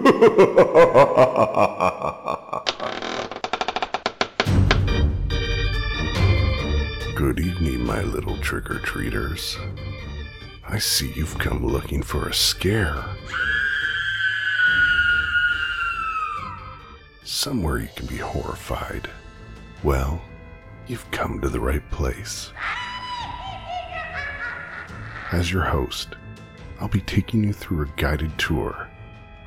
Good evening, my little trick or treaters. I see you've come looking for a scare. Somewhere you can be horrified. Well, you've come to the right place. As your host, I'll be taking you through a guided tour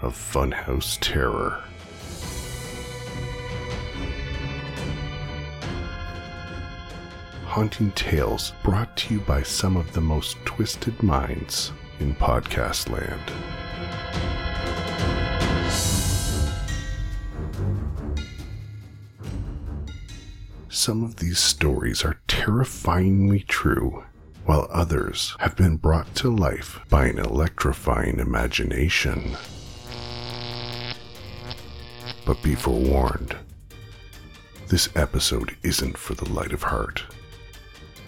of Funhouse Terror. Haunting tales brought to you by some of the most twisted minds in podcast land. Some of these stories are terrifyingly true, while others have been brought to life by an electrifying imagination. But be forewarned, this episode isn't for the light of heart.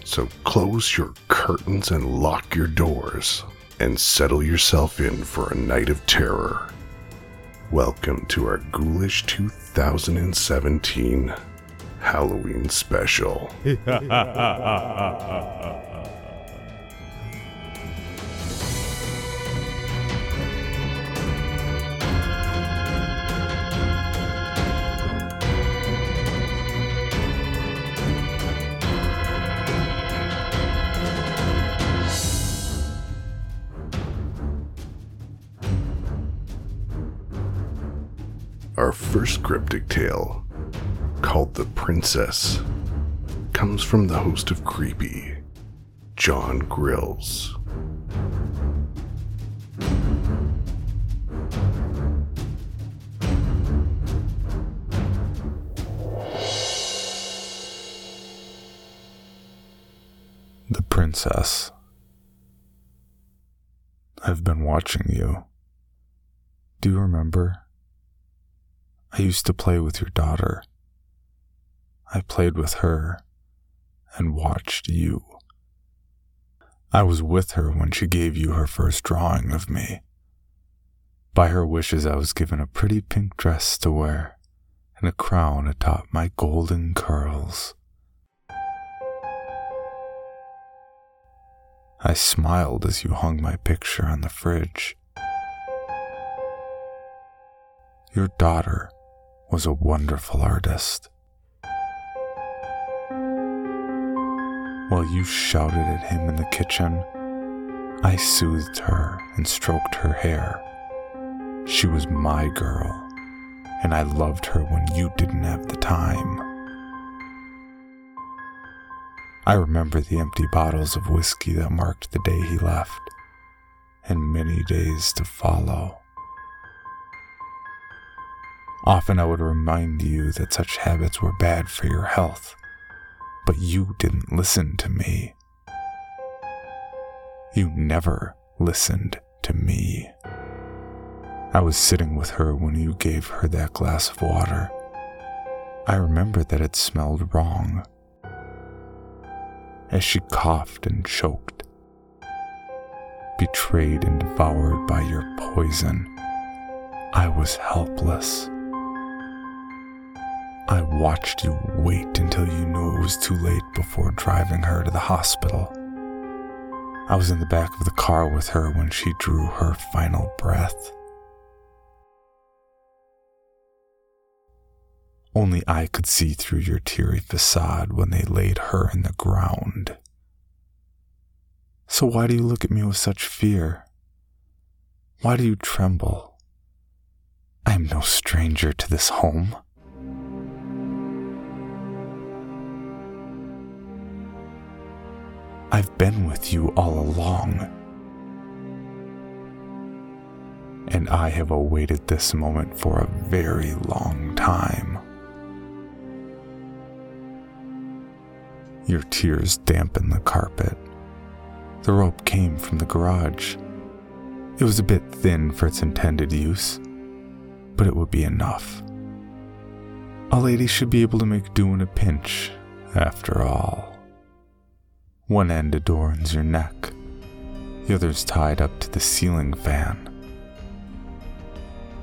So close your curtains and lock your doors and settle yourself in for a night of terror. Welcome to our Ghoulish 2017 Halloween special. tale, called The Princess, comes from the host of Creepy, John Grills. The Princess. I've been watching you. Do you remember? I used to play with your daughter. I played with her and watched you. I was with her when she gave you her first drawing of me. By her wishes, I was given a pretty pink dress to wear and a crown atop my golden curls. I smiled as you hung my picture on the fridge. Your daughter was a wonderful artist. While you shouted at him in the kitchen, I soothed her and stroked her hair. She was my girl, and I loved her when you didn't have the time. I remember the empty bottles of whiskey that marked the day he left, and many days to follow. Often I would remind you that such habits were bad for your health, but you didn't listen to me. You never listened to me. I was sitting with her when you gave her that glass of water. I remember that it smelled wrong. As she coughed and choked, betrayed and devoured by your poison, I was helpless. I watched you wait until you knew it was too late before driving her to the hospital. I was in the back of the car with her when she drew her final breath. Only I could see through your teary facade when they laid her in the ground. So why do you look at me with such fear? Why do you tremble? I am no stranger to this home. I've been with you all along. And I have awaited this moment for a very long time. Your tears dampen the carpet. The rope came from the garage. It was a bit thin for its intended use, but it would be enough. A lady should be able to make do in a pinch, after all. One end adorns your neck, the other's tied up to the ceiling fan.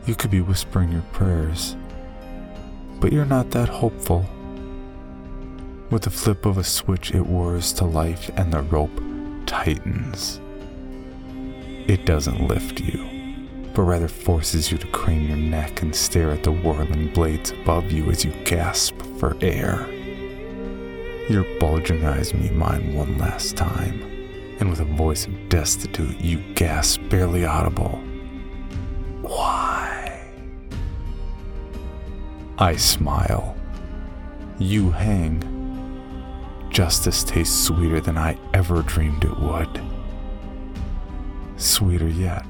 You could be whispering your prayers, but you're not that hopeful. With the flip of a switch, it whirs to life and the rope tightens. It doesn't lift you, but rather forces you to crane your neck and stare at the whirling blades above you as you gasp for air. Your bulging eyes meet mine one last time, and with a voice of destitute, you gasp, barely audible. Why? I smile. You hang. Justice tastes sweeter than I ever dreamed it would. Sweeter yet,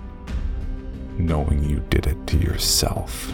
knowing you did it to yourself.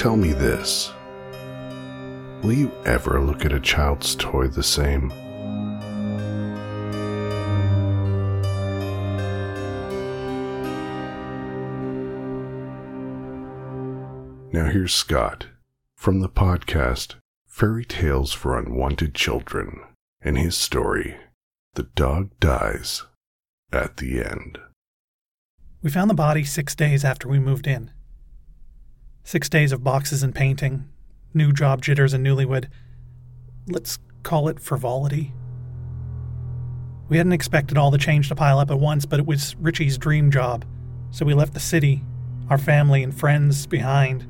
Tell me this. Will you ever look at a child's toy the same? Now here's Scott from the podcast Fairy Tales for Unwanted Children and his story The Dog Dies at the End. We found the body six days after we moved in. Six days of boxes and painting, new job jitters and newlywed. Let's call it frivolity. We hadn't expected all the change to pile up at once, but it was Richie's dream job, so we left the city, our family and friends behind,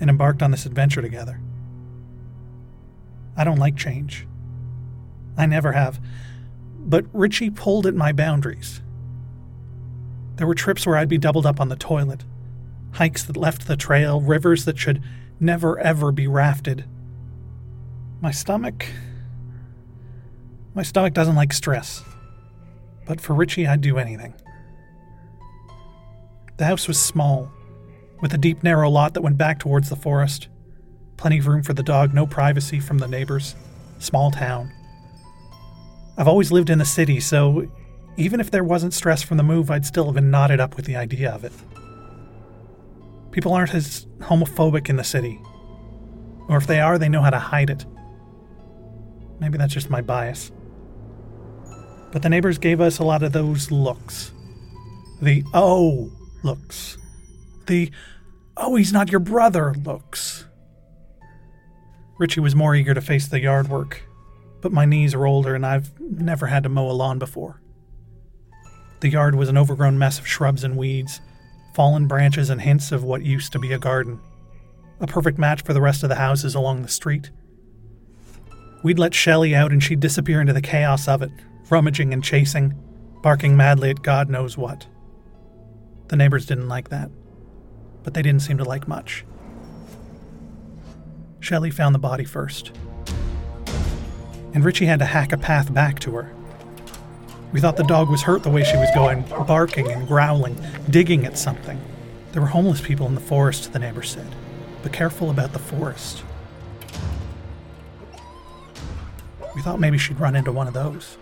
and embarked on this adventure together. I don't like change. I never have, but Richie pulled at my boundaries. There were trips where I'd be doubled up on the toilet hikes that left the trail, rivers that should never ever be rafted. My stomach. My stomach doesn't like stress. But for Richie, I'd do anything. The house was small, with a deep, narrow lot that went back towards the forest. Plenty of room for the dog, no privacy from the neighbors. Small town. I've always lived in the city, so even if there wasn't stress from the move, I'd still have been knotted up with the idea of it. People aren't as homophobic in the city. Or if they are, they know how to hide it. Maybe that's just my bias. But the neighbors gave us a lot of those looks. The oh looks. The oh, he's not your brother looks. Richie was more eager to face the yard work, but my knees are older and I've never had to mow a lawn before. The yard was an overgrown mess of shrubs and weeds, fallen branches and hints of what used to be a garden. A perfect match for the rest of the houses along the street. We'd let Shelley out and she'd disappear into the chaos of it, rummaging and chasing, barking madly at God knows what. The neighbors didn't like that, but they didn't seem to like much. Shelley found the body first. And Richie had to hack a path back to her. We thought the dog was hurt the way she was going, barking and growling, digging at something. There were homeless people in the forest, the neighbor said. But careful about the forest. We thought maybe she'd run into one of those.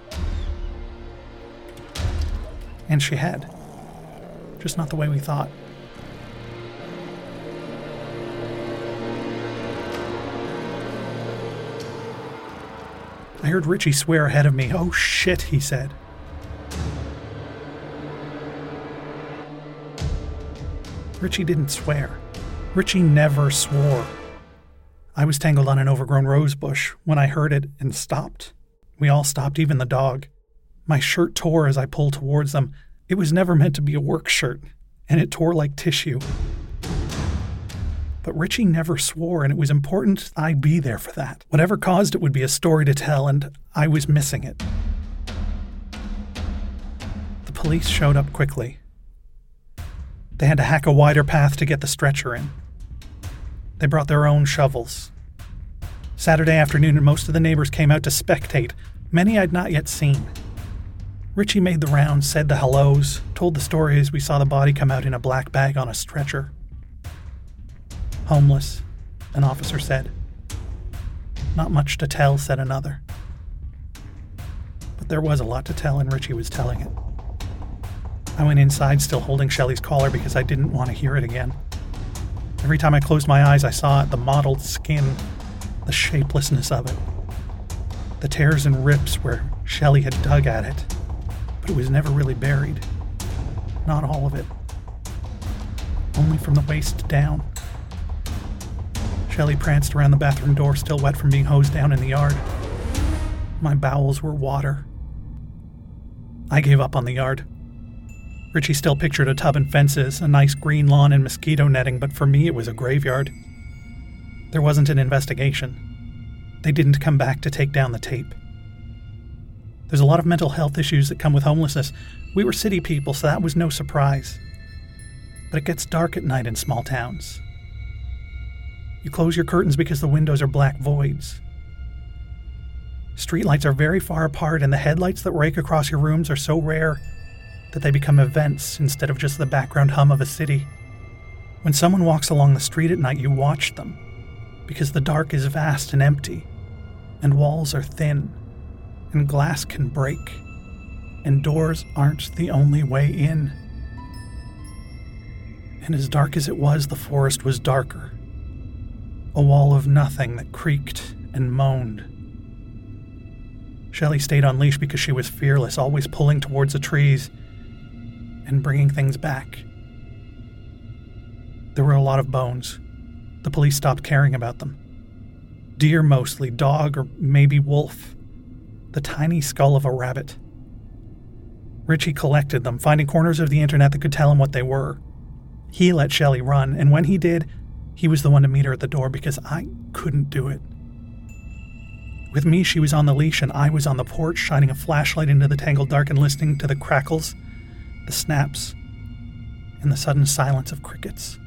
And she had. Just not the way we thought. I heard Richie swear ahead of me. Oh shit, he said. Richie didn't swear. Richie never swore. I was tangled on an overgrown rose bush when I heard it and stopped. We all stopped, even the dog. My shirt tore as I pulled towards them. It was never meant to be a work shirt, and it tore like tissue. But Richie never swore, and it was important I be there for that. Whatever caused it would be a story to tell, and I was missing it. The police showed up quickly. They had to hack a wider path to get the stretcher in. They brought their own shovels. Saturday afternoon, most of the neighbors came out to spectate, many I'd not yet seen. Richie made the rounds, said the hellos, told the story as we saw the body come out in a black bag on a stretcher. homeless, an officer said. Not much to tell, said another. But there was a lot to tell, and Richie was telling it. I went inside, still holding Shelley's collar because I didn't want to hear it again. Every time I closed my eyes, I saw it the mottled skin, the shapelessness of it, the tears and rips where Shelley had dug at it, but it was never really buried. Not all of it. Only from the waist down. Shelley pranced around the bathroom door, still wet from being hosed down in the yard. My bowels were water. I gave up on the yard. Richie still pictured a tub and fences, a nice green lawn and mosquito netting, but for me it was a graveyard. There wasn't an investigation. They didn't come back to take down the tape. There's a lot of mental health issues that come with homelessness. We were city people, so that was no surprise. But it gets dark at night in small towns. You close your curtains because the windows are black voids. Streetlights are very far apart, and the headlights that rake across your rooms are so rare that they become events instead of just the background hum of a city. When someone walks along the street at night, you watch them because the dark is vast and empty, and walls are thin, and glass can break, and doors aren't the only way in. And as dark as it was, the forest was darker a wall of nothing that creaked and moaned. Shelley stayed on leash because she was fearless, always pulling towards the trees and bringing things back. There were a lot of bones. The police stopped caring about them. Deer mostly, dog, or maybe wolf. The tiny skull of a rabbit. Richie collected them, finding corners of the internet that could tell him what they were. He let Shelley run, and when he did, he was the one to meet her at the door because I couldn't do it. With me, she was on the leash and I was on the porch, shining a flashlight into the tangled dark and listening to the crackles, the snaps, and the sudden silence of crickets.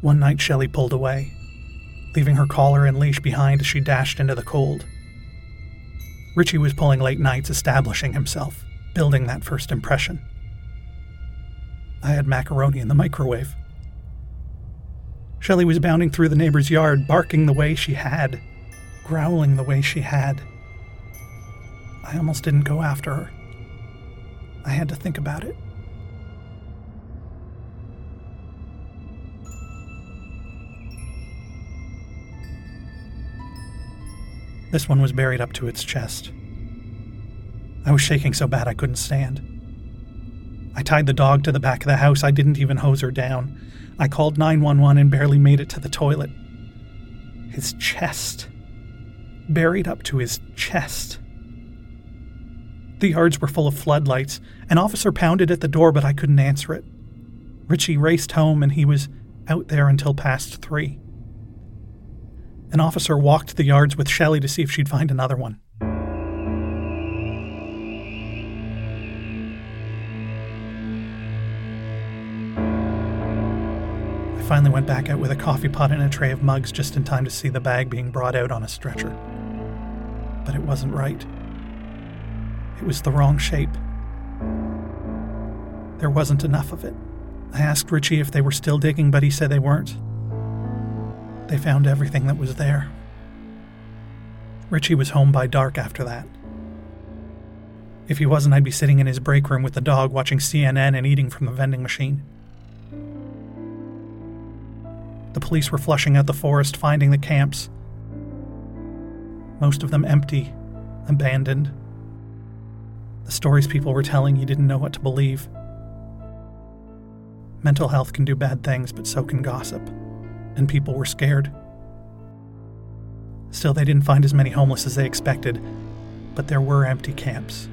One night, Shelley pulled away, leaving her collar and leash behind as she dashed into the cold. Richie was pulling late nights, establishing himself, building that first impression. I had macaroni in the microwave. Shelley was bounding through the neighbor's yard, barking the way she had, growling the way she had. I almost didn't go after her. I had to think about it. This one was buried up to its chest. I was shaking so bad I couldn't stand. I tied the dog to the back of the house. I didn't even hose her down. I called 911 and barely made it to the toilet. His chest. Buried up to his chest. The yards were full of floodlights. An officer pounded at the door, but I couldn't answer it. Richie raced home and he was out there until past three. An officer walked the yards with Shelley to see if she'd find another one. I finally went back out with a coffee pot and a tray of mugs just in time to see the bag being brought out on a stretcher. But it wasn't right. It was the wrong shape. There wasn't enough of it. I asked Richie if they were still digging, but he said they weren't. They found everything that was there. Richie was home by dark after that. If he wasn't, I'd be sitting in his break room with the dog watching CNN and eating from the vending machine. The police were flushing out the forest, finding the camps. Most of them empty, abandoned. The stories people were telling, you didn't know what to believe. Mental health can do bad things, but so can gossip. And people were scared. Still, they didn't find as many homeless as they expected, but there were empty camps.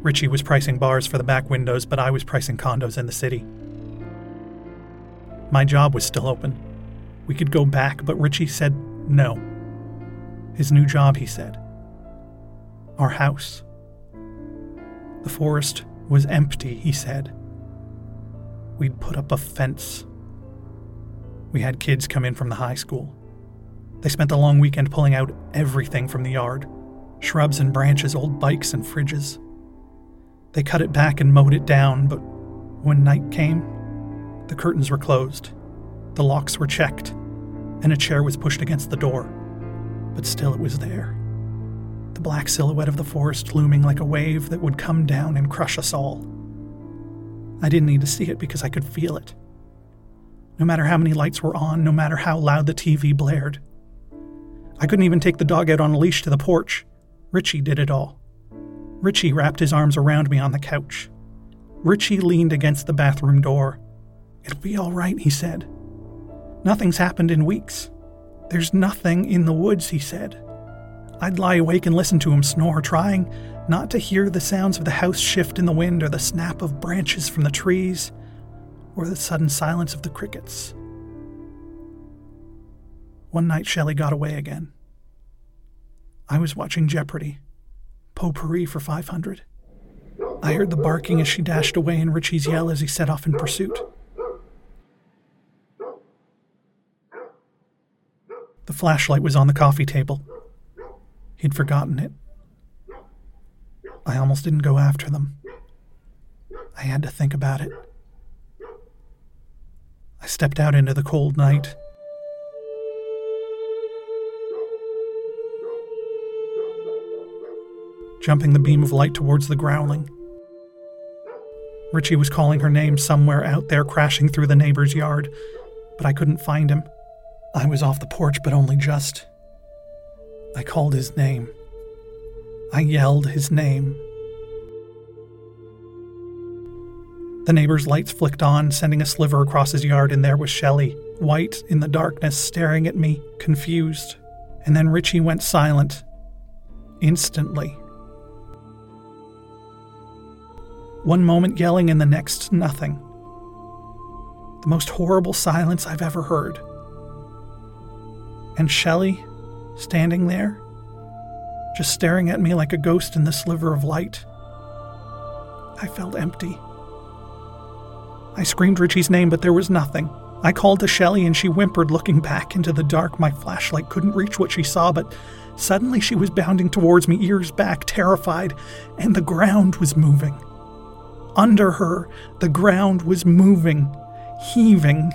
Richie was pricing bars for the back windows, but I was pricing condos in the city. My job was still open. We could go back, but Richie said no. His new job, he said. Our house. The forest was empty, he said. We'd put up a fence. We had kids come in from the high school. They spent the long weekend pulling out everything from the yard shrubs and branches, old bikes and fridges. They cut it back and mowed it down, but When night came, the curtains were closed, the locks were checked, and a chair was pushed against the door. But still it was there. The black silhouette of the forest looming like a wave that would come down and crush us all. I didn't need to see it because I could feel it. No matter how many lights were on, no matter how loud the TV blared. I couldn't even take the dog out on a leash to the porch. Richie did it all. Richie wrapped his arms around me on the couch. Richie leaned against the bathroom door. It'll be all right, he said. Nothing's happened in weeks. There's nothing in the woods, he said. I'd lie awake and listen to him snore, trying not to hear the sounds of the house shift in the wind or the snap of branches from the trees or the sudden silence of the crickets. One night, Shelley got away again. I was watching Jeopardy, potpourri for 500. I heard the barking as she dashed away and Richie's yell as he set off in pursuit. The flashlight was on the coffee table. He'd forgotten it. I almost didn't go after them. I had to think about it. I stepped out into the cold night. Jumping the beam of light towards the growling. Richie was calling her name somewhere out there, crashing through the neighbor's yard, but I couldn't find him. I was off the porch, but only just. I called his name. I yelled his name. The neighbor's lights flicked on, sending a sliver across his yard, and there was Shelley, white in the darkness, staring at me, confused. And then Richie went silent. Instantly. One moment yelling, and the next nothing. The most horrible silence I've ever heard. And Shelley, standing there, just staring at me like a ghost in the sliver of light. I felt empty. I screamed Richie's name, but there was nothing. I called to Shelley and she whimpered, looking back into the dark. My flashlight couldn't reach what she saw, but suddenly she was bounding towards me, ears back, terrified, and the ground was moving. Under her, the ground was moving, heaving.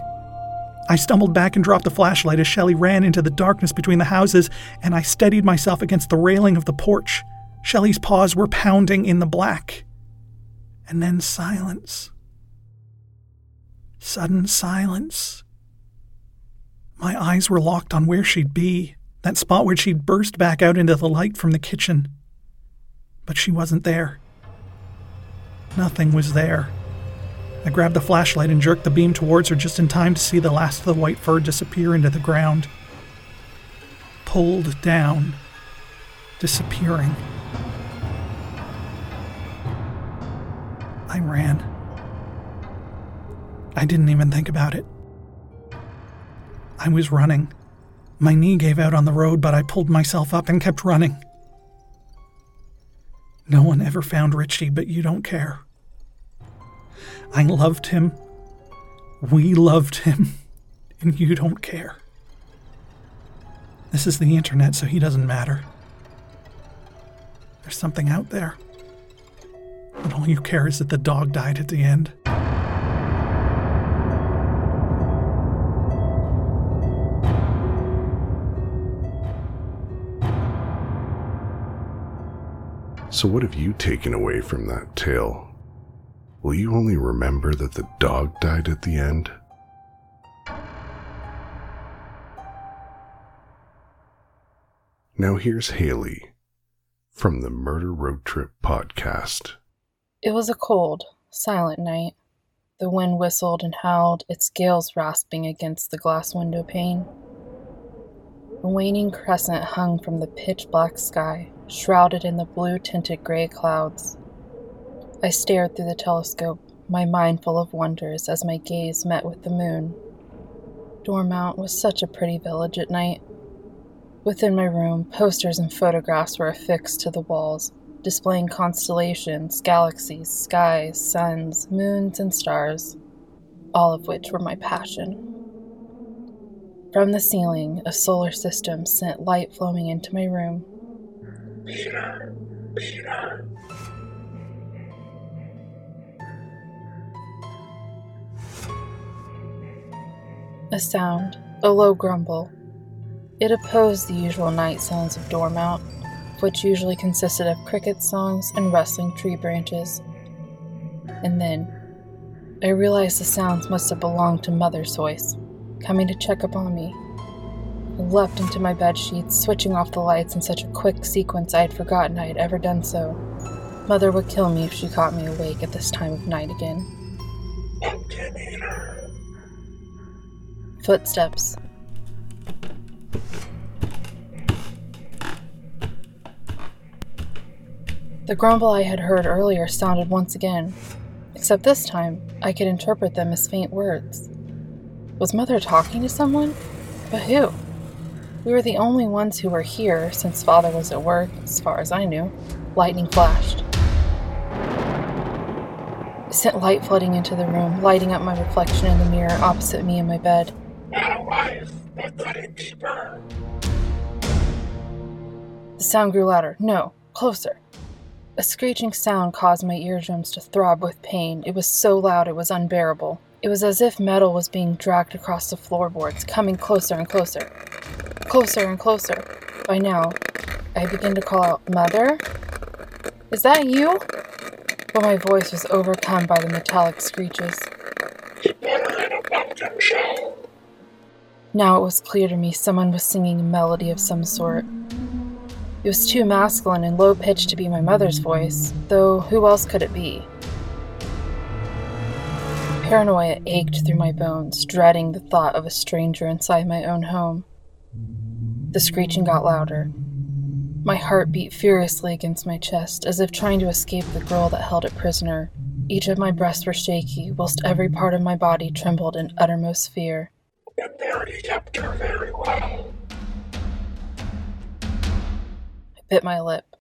I stumbled back and dropped the flashlight as Shelley ran into the darkness between the houses, and I steadied myself against the railing of the porch. Shelley's paws were pounding in the black. And then silence. Sudden silence. My eyes were locked on where she'd be, that spot where she'd burst back out into the light from the kitchen. But she wasn't there. Nothing was there. I grabbed the flashlight and jerked the beam towards her just in time to see the last of the white fur disappear into the ground. Pulled down, disappearing. I ran. I didn't even think about it. I was running. My knee gave out on the road, but I pulled myself up and kept running. No one ever found Richie, but you don't care. I loved him. We loved him. And you don't care. This is the internet, so he doesn't matter. There's something out there. But all you care is that the dog died at the end. So, what have you taken away from that tale? Will you only remember that the dog died at the end? Now, here's Haley from the Murder Road Trip podcast. It was a cold, silent night. The wind whistled and howled, its gales rasping against the glass window pane. A waning crescent hung from the pitch black sky, shrouded in the blue tinted gray clouds. I stared through the telescope, my mind full of wonders as my gaze met with the moon. Dormont was such a pretty village at night. Within my room, posters and photographs were affixed to the walls, displaying constellations, galaxies, skies, suns, moons, and stars, all of which were my passion. From the ceiling, a solar system sent light flowing into my room. Peter, Peter. A sound, a low grumble. It opposed the usual night sounds of Dormont, which usually consisted of cricket songs and rustling tree branches. And then, I realized the sounds must have belonged to Mother's voice, coming to check up on me. I leapt into my bed sheets, switching off the lights in such a quick sequence I had forgotten I had ever done so. Mother would kill me if she caught me awake at this time of night again. Footsteps. The grumble I had heard earlier sounded once again, except this time I could interpret them as faint words. Was Mother talking to someone? But who? We were the only ones who were here since Father was at work, as far as I knew. Lightning flashed. It sent light flooding into the room, lighting up my reflection in the mirror opposite me in my bed. Keep. The sound grew louder. No, closer. A screeching sound caused my eardrums to throb with pain. It was so loud it was unbearable. It was as if metal was being dragged across the floorboards, coming closer and closer. Closer and closer. By now, I began to call out, Mother? Is that you? But my voice was overcome by the metallic screeches. He put her in a pumpkin shell. Now it was clear to me someone was singing a melody of some sort. It was too masculine and low pitched to be my mother's voice, though who else could it be? Paranoia ached through my bones, dreading the thought of a stranger inside my own home. The screeching got louder. My heart beat furiously against my chest, as if trying to escape the girl that held it prisoner. Each of my breasts were shaky, whilst every part of my body trembled in uttermost fear. Very well. I bit my lip.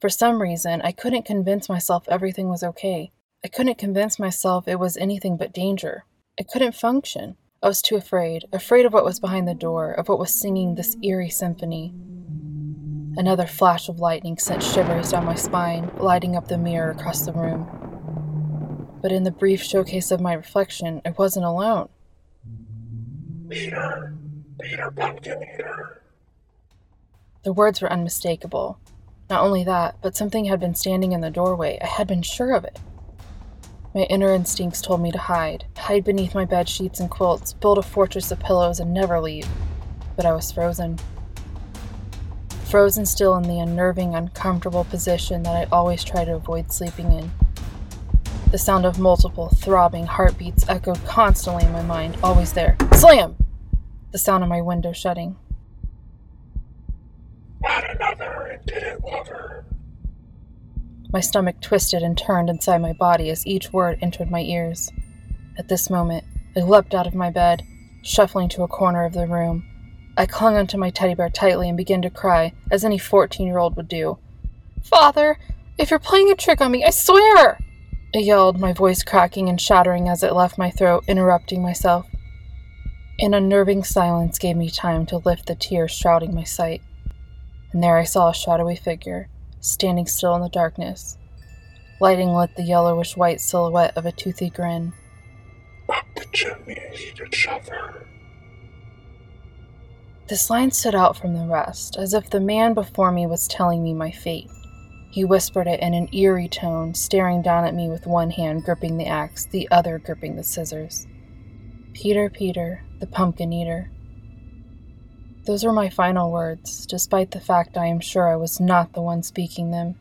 For some reason, I couldn't convince myself everything was okay. I couldn't convince myself it was anything but danger. I couldn't function. I was too afraid, afraid of what was behind the door, of what was singing this eerie symphony. Another flash of lightning sent shivers down my spine, lighting up the mirror across the room. But in the brief showcase of my reflection, I wasn't alone. Peter, Peter. The words were unmistakable. Not only that, but something had been standing in the doorway. I had been sure of it. My inner instincts told me to hide, hide beneath my bed sheets and quilts, build a fortress of pillows, and never leave. But I was frozen. Frozen still in the unnerving, uncomfortable position that I always try to avoid sleeping in. The sound of multiple, throbbing heartbeats echoed constantly in my mind, always there. Slam! The sound of my window shutting. Had another and didn't love her. My stomach twisted and turned inside my body as each word entered my ears. At this moment, I leapt out of my bed, shuffling to a corner of the room. I clung onto my teddy bear tightly and began to cry, as any 14 year old would do. Father, if you're playing a trick on me, I swear! I yelled, my voice cracking and shattering as it left my throat, interrupting myself. An unnerving silence gave me time to lift the tears shrouding my sight. And there I saw a shadowy figure, standing still in the darkness. Lighting lit the yellowish white silhouette of a toothy grin. Up the chimney he did shove. This line stood out from the rest, as if the man before me was telling me my fate. He whispered it in an eerie tone, staring down at me with one hand gripping the axe, the other gripping the scissors. Peter, Peter, the pumpkin eater. Those were my final words, despite the fact I am sure I was not the one speaking them.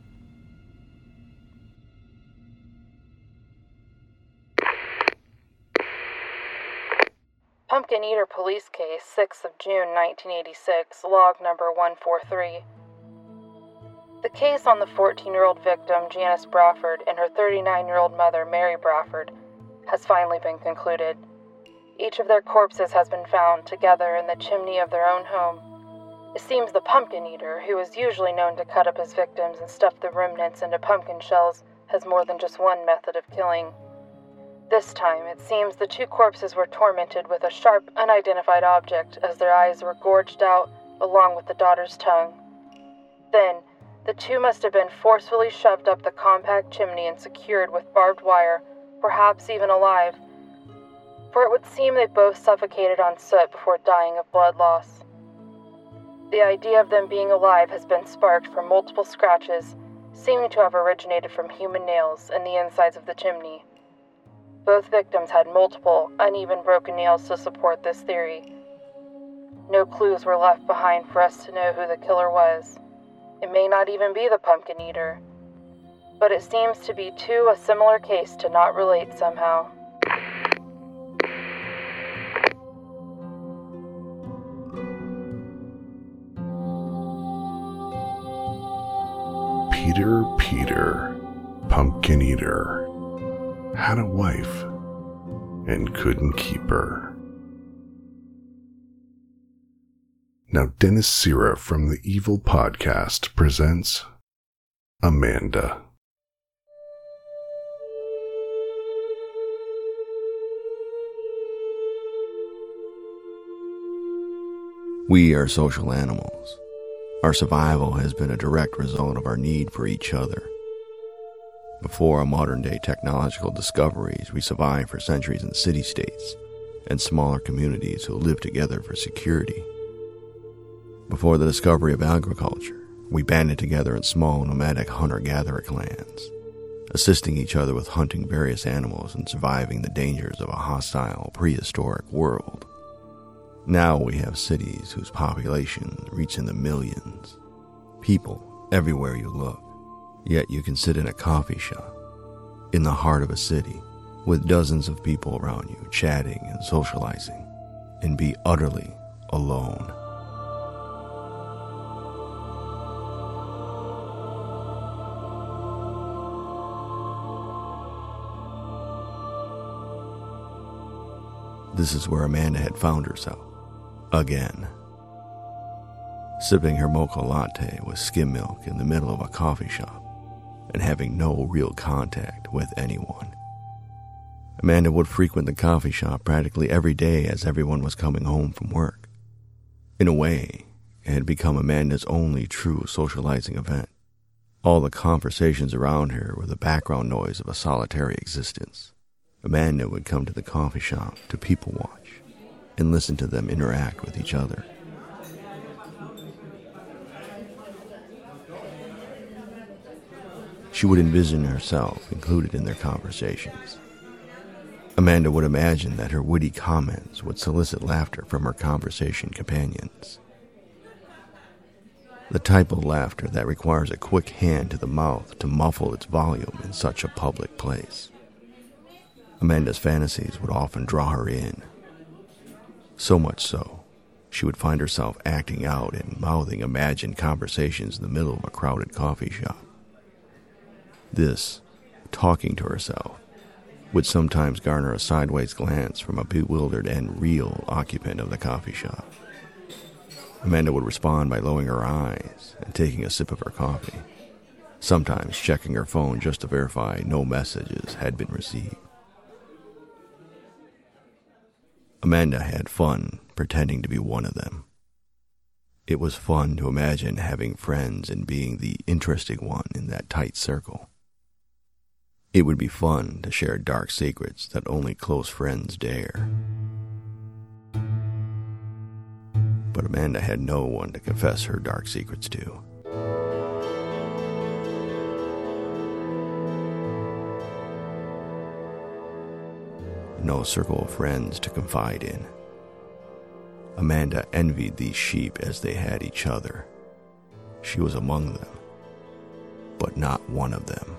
Pumpkin Eater Police Case, 6th of June 1986, log number 143. The case on the 14 year old victim, Janice Bradford, and her 39 year old mother, Mary Bradford, has finally been concluded. Each of their corpses has been found together in the chimney of their own home. It seems the pumpkin eater, who is usually known to cut up his victims and stuff the remnants into pumpkin shells, has more than just one method of killing. This time, it seems the two corpses were tormented with a sharp, unidentified object as their eyes were gorged out, along with the daughter's tongue. Then, the two must have been forcefully shoved up the compact chimney and secured with barbed wire, perhaps even alive. For it would seem they both suffocated on soot before dying of blood loss. The idea of them being alive has been sparked from multiple scratches, seeming to have originated from human nails in the insides of the chimney. Both victims had multiple, uneven broken nails to support this theory. No clues were left behind for us to know who the killer was. It may not even be the pumpkin eater, but it seems to be too a similar case to not relate somehow. Peter Peter, pumpkin eater, had a wife and couldn't keep her. Now, Dennis Sira from the Evil Podcast presents Amanda. We are social animals. Our survival has been a direct result of our need for each other. Before our modern day technological discoveries, we survived for centuries in city states and smaller communities who lived together for security. Before the discovery of agriculture, we banded together in small nomadic hunter gatherer clans, assisting each other with hunting various animals and surviving the dangers of a hostile prehistoric world. Now we have cities whose population reach in the millions. People everywhere you look. Yet you can sit in a coffee shop in the heart of a city with dozens of people around you chatting and socializing and be utterly alone. This is where Amanda had found herself. Again. Sipping her mocha latte with skim milk in the middle of a coffee shop and having no real contact with anyone. Amanda would frequent the coffee shop practically every day as everyone was coming home from work. In a way, it had become Amanda's only true socializing event. All the conversations around her were the background noise of a solitary existence. Amanda would come to the coffee shop to people watch and listen to them interact with each other. She would envision herself included in their conversations. Amanda would imagine that her witty comments would solicit laughter from her conversation companions. The type of laughter that requires a quick hand to the mouth to muffle its volume in such a public place. Amanda's fantasies would often draw her in. So much so, she would find herself acting out and mouthing imagined conversations in the middle of a crowded coffee shop. This, talking to herself, would sometimes garner a sideways glance from a bewildered and real occupant of the coffee shop. Amanda would respond by lowering her eyes and taking a sip of her coffee, sometimes checking her phone just to verify no messages had been received. Amanda had fun pretending to be one of them. It was fun to imagine having friends and being the interesting one in that tight circle. It would be fun to share dark secrets that only close friends dare. But Amanda had no one to confess her dark secrets to. No circle of friends to confide in. Amanda envied these sheep as they had each other. She was among them, but not one of them.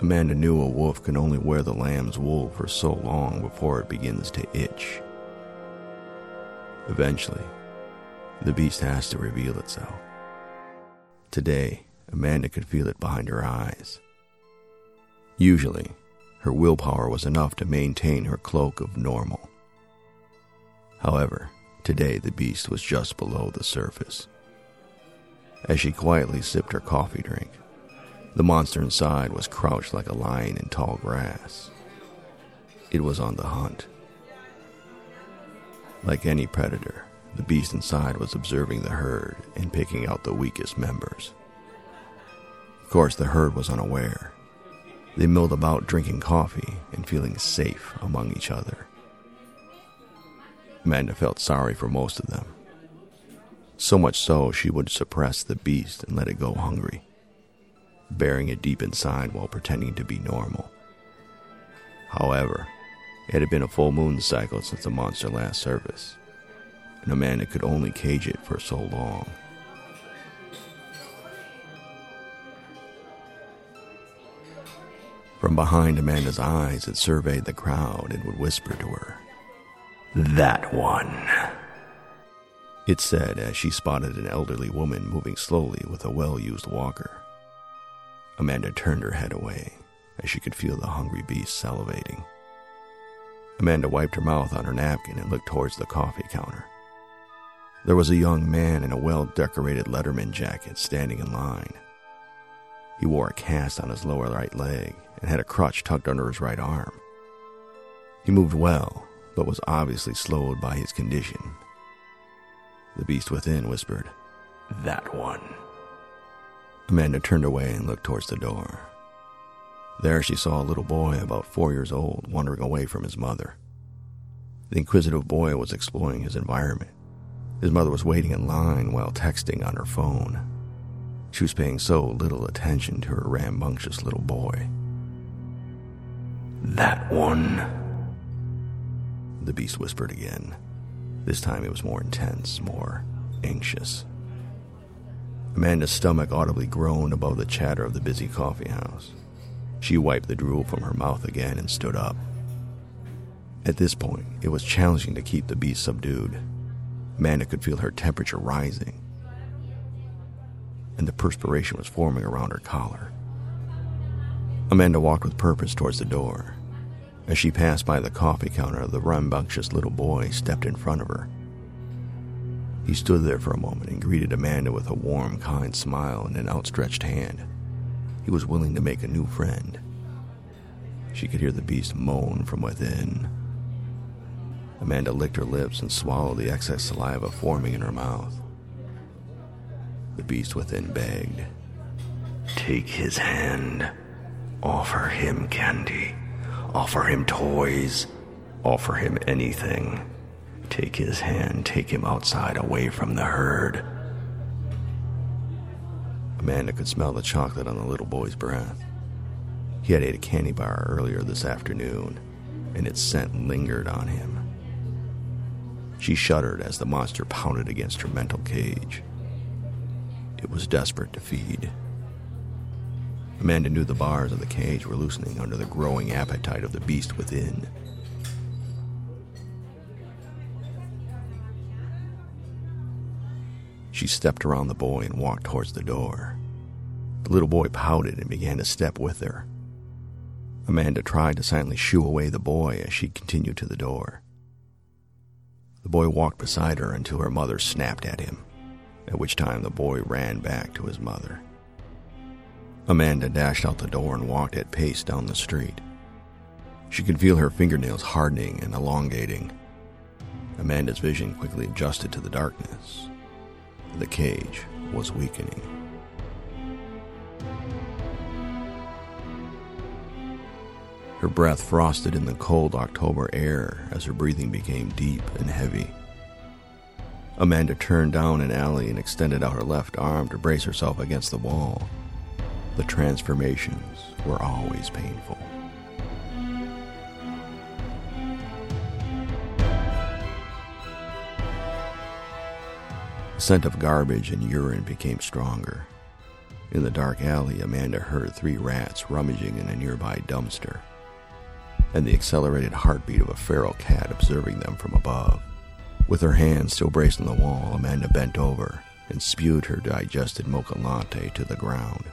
Amanda knew a wolf can only wear the lamb's wool for so long before it begins to itch. Eventually, the beast has to reveal itself. Today, Amanda could feel it behind her eyes. Usually, her willpower was enough to maintain her cloak of normal. However, today the beast was just below the surface. As she quietly sipped her coffee drink, the monster inside was crouched like a lion in tall grass. It was on the hunt. Like any predator, the beast inside was observing the herd and picking out the weakest members. Of course, the herd was unaware. They milled about drinking coffee and feeling safe among each other. Amanda felt sorry for most of them. So much so, she would suppress the beast and let it go hungry, bearing it deep inside while pretending to be normal. However, it had been a full moon cycle since the monster last service, and Amanda could only cage it for so long. From behind Amanda's eyes, it surveyed the crowd and would whisper to her, That one. It said as she spotted an elderly woman moving slowly with a well used walker. Amanda turned her head away as she could feel the hungry beast salivating. Amanda wiped her mouth on her napkin and looked towards the coffee counter. There was a young man in a well decorated Letterman jacket standing in line. He wore a cast on his lower right leg and had a crutch tucked under his right arm. He moved well, but was obviously slowed by his condition. The beast within whispered, That one. Amanda turned away and looked towards the door. There she saw a little boy about four years old wandering away from his mother. The inquisitive boy was exploring his environment. His mother was waiting in line while texting on her phone. She was paying so little attention to her rambunctious little boy. That one. The beast whispered again. This time it was more intense, more anxious. Amanda's stomach audibly groaned above the chatter of the busy coffee house. She wiped the drool from her mouth again and stood up. At this point, it was challenging to keep the beast subdued. Amanda could feel her temperature rising, and the perspiration was forming around her collar. Amanda walked with purpose towards the door. As she passed by the coffee counter, the rambunctious little boy stepped in front of her. He stood there for a moment and greeted Amanda with a warm, kind smile and an outstretched hand. He was willing to make a new friend. She could hear the beast moan from within. Amanda licked her lips and swallowed the excess saliva forming in her mouth. The beast within begged, Take his hand. Offer him candy. Offer him toys. Offer him anything. Take his hand, take him outside away from the herd. Amanda could smell the chocolate on the little boy's breath. He had ate a candy bar earlier this afternoon, and its scent lingered on him. She shuddered as the monster pounded against her mental cage. It was desperate to feed. Amanda knew the bars of the cage were loosening under the growing appetite of the beast within. She stepped around the boy and walked towards the door. The little boy pouted and began to step with her. Amanda tried to silently shoo away the boy as she continued to the door. The boy walked beside her until her mother snapped at him, at which time the boy ran back to his mother. Amanda dashed out the door and walked at pace down the street. She could feel her fingernails hardening and elongating. Amanda's vision quickly adjusted to the darkness. The cage was weakening. Her breath frosted in the cold October air as her breathing became deep and heavy. Amanda turned down an alley and extended out her left arm to brace herself against the wall. The transformations were always painful. The scent of garbage and urine became stronger. In the dark alley, Amanda heard three rats rummaging in a nearby dumpster, and the accelerated heartbeat of a feral cat observing them from above. With her hands still braced on the wall, Amanda bent over and spewed her digested mocha latte to the ground.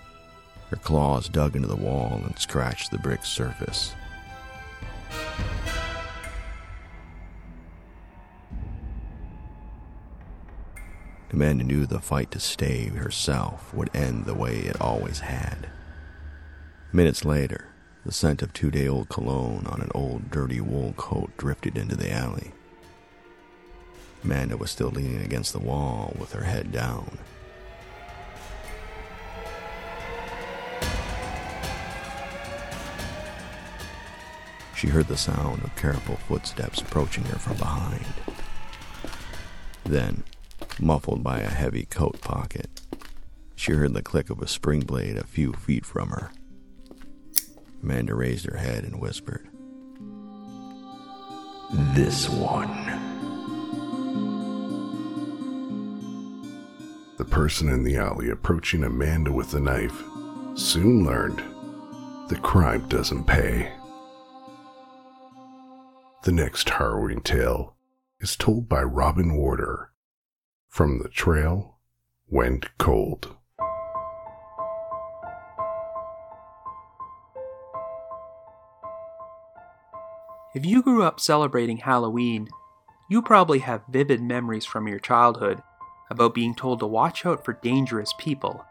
Her claws dug into the wall and scratched the brick surface. Amanda knew the fight to stay herself would end the way it always had. Minutes later, the scent of two day old cologne on an old dirty wool coat drifted into the alley. Amanda was still leaning against the wall with her head down. she heard the sound of careful footsteps approaching her from behind. Then, muffled by a heavy coat pocket, she heard the click of a spring blade a few feet from her. Amanda raised her head and whispered, This one. The person in the alley approaching Amanda with the knife soon learned the crime doesn't pay. The next harrowing tale is told by Robin Warder from The Trail Went Cold. If you grew up celebrating Halloween, you probably have vivid memories from your childhood about being told to watch out for dangerous people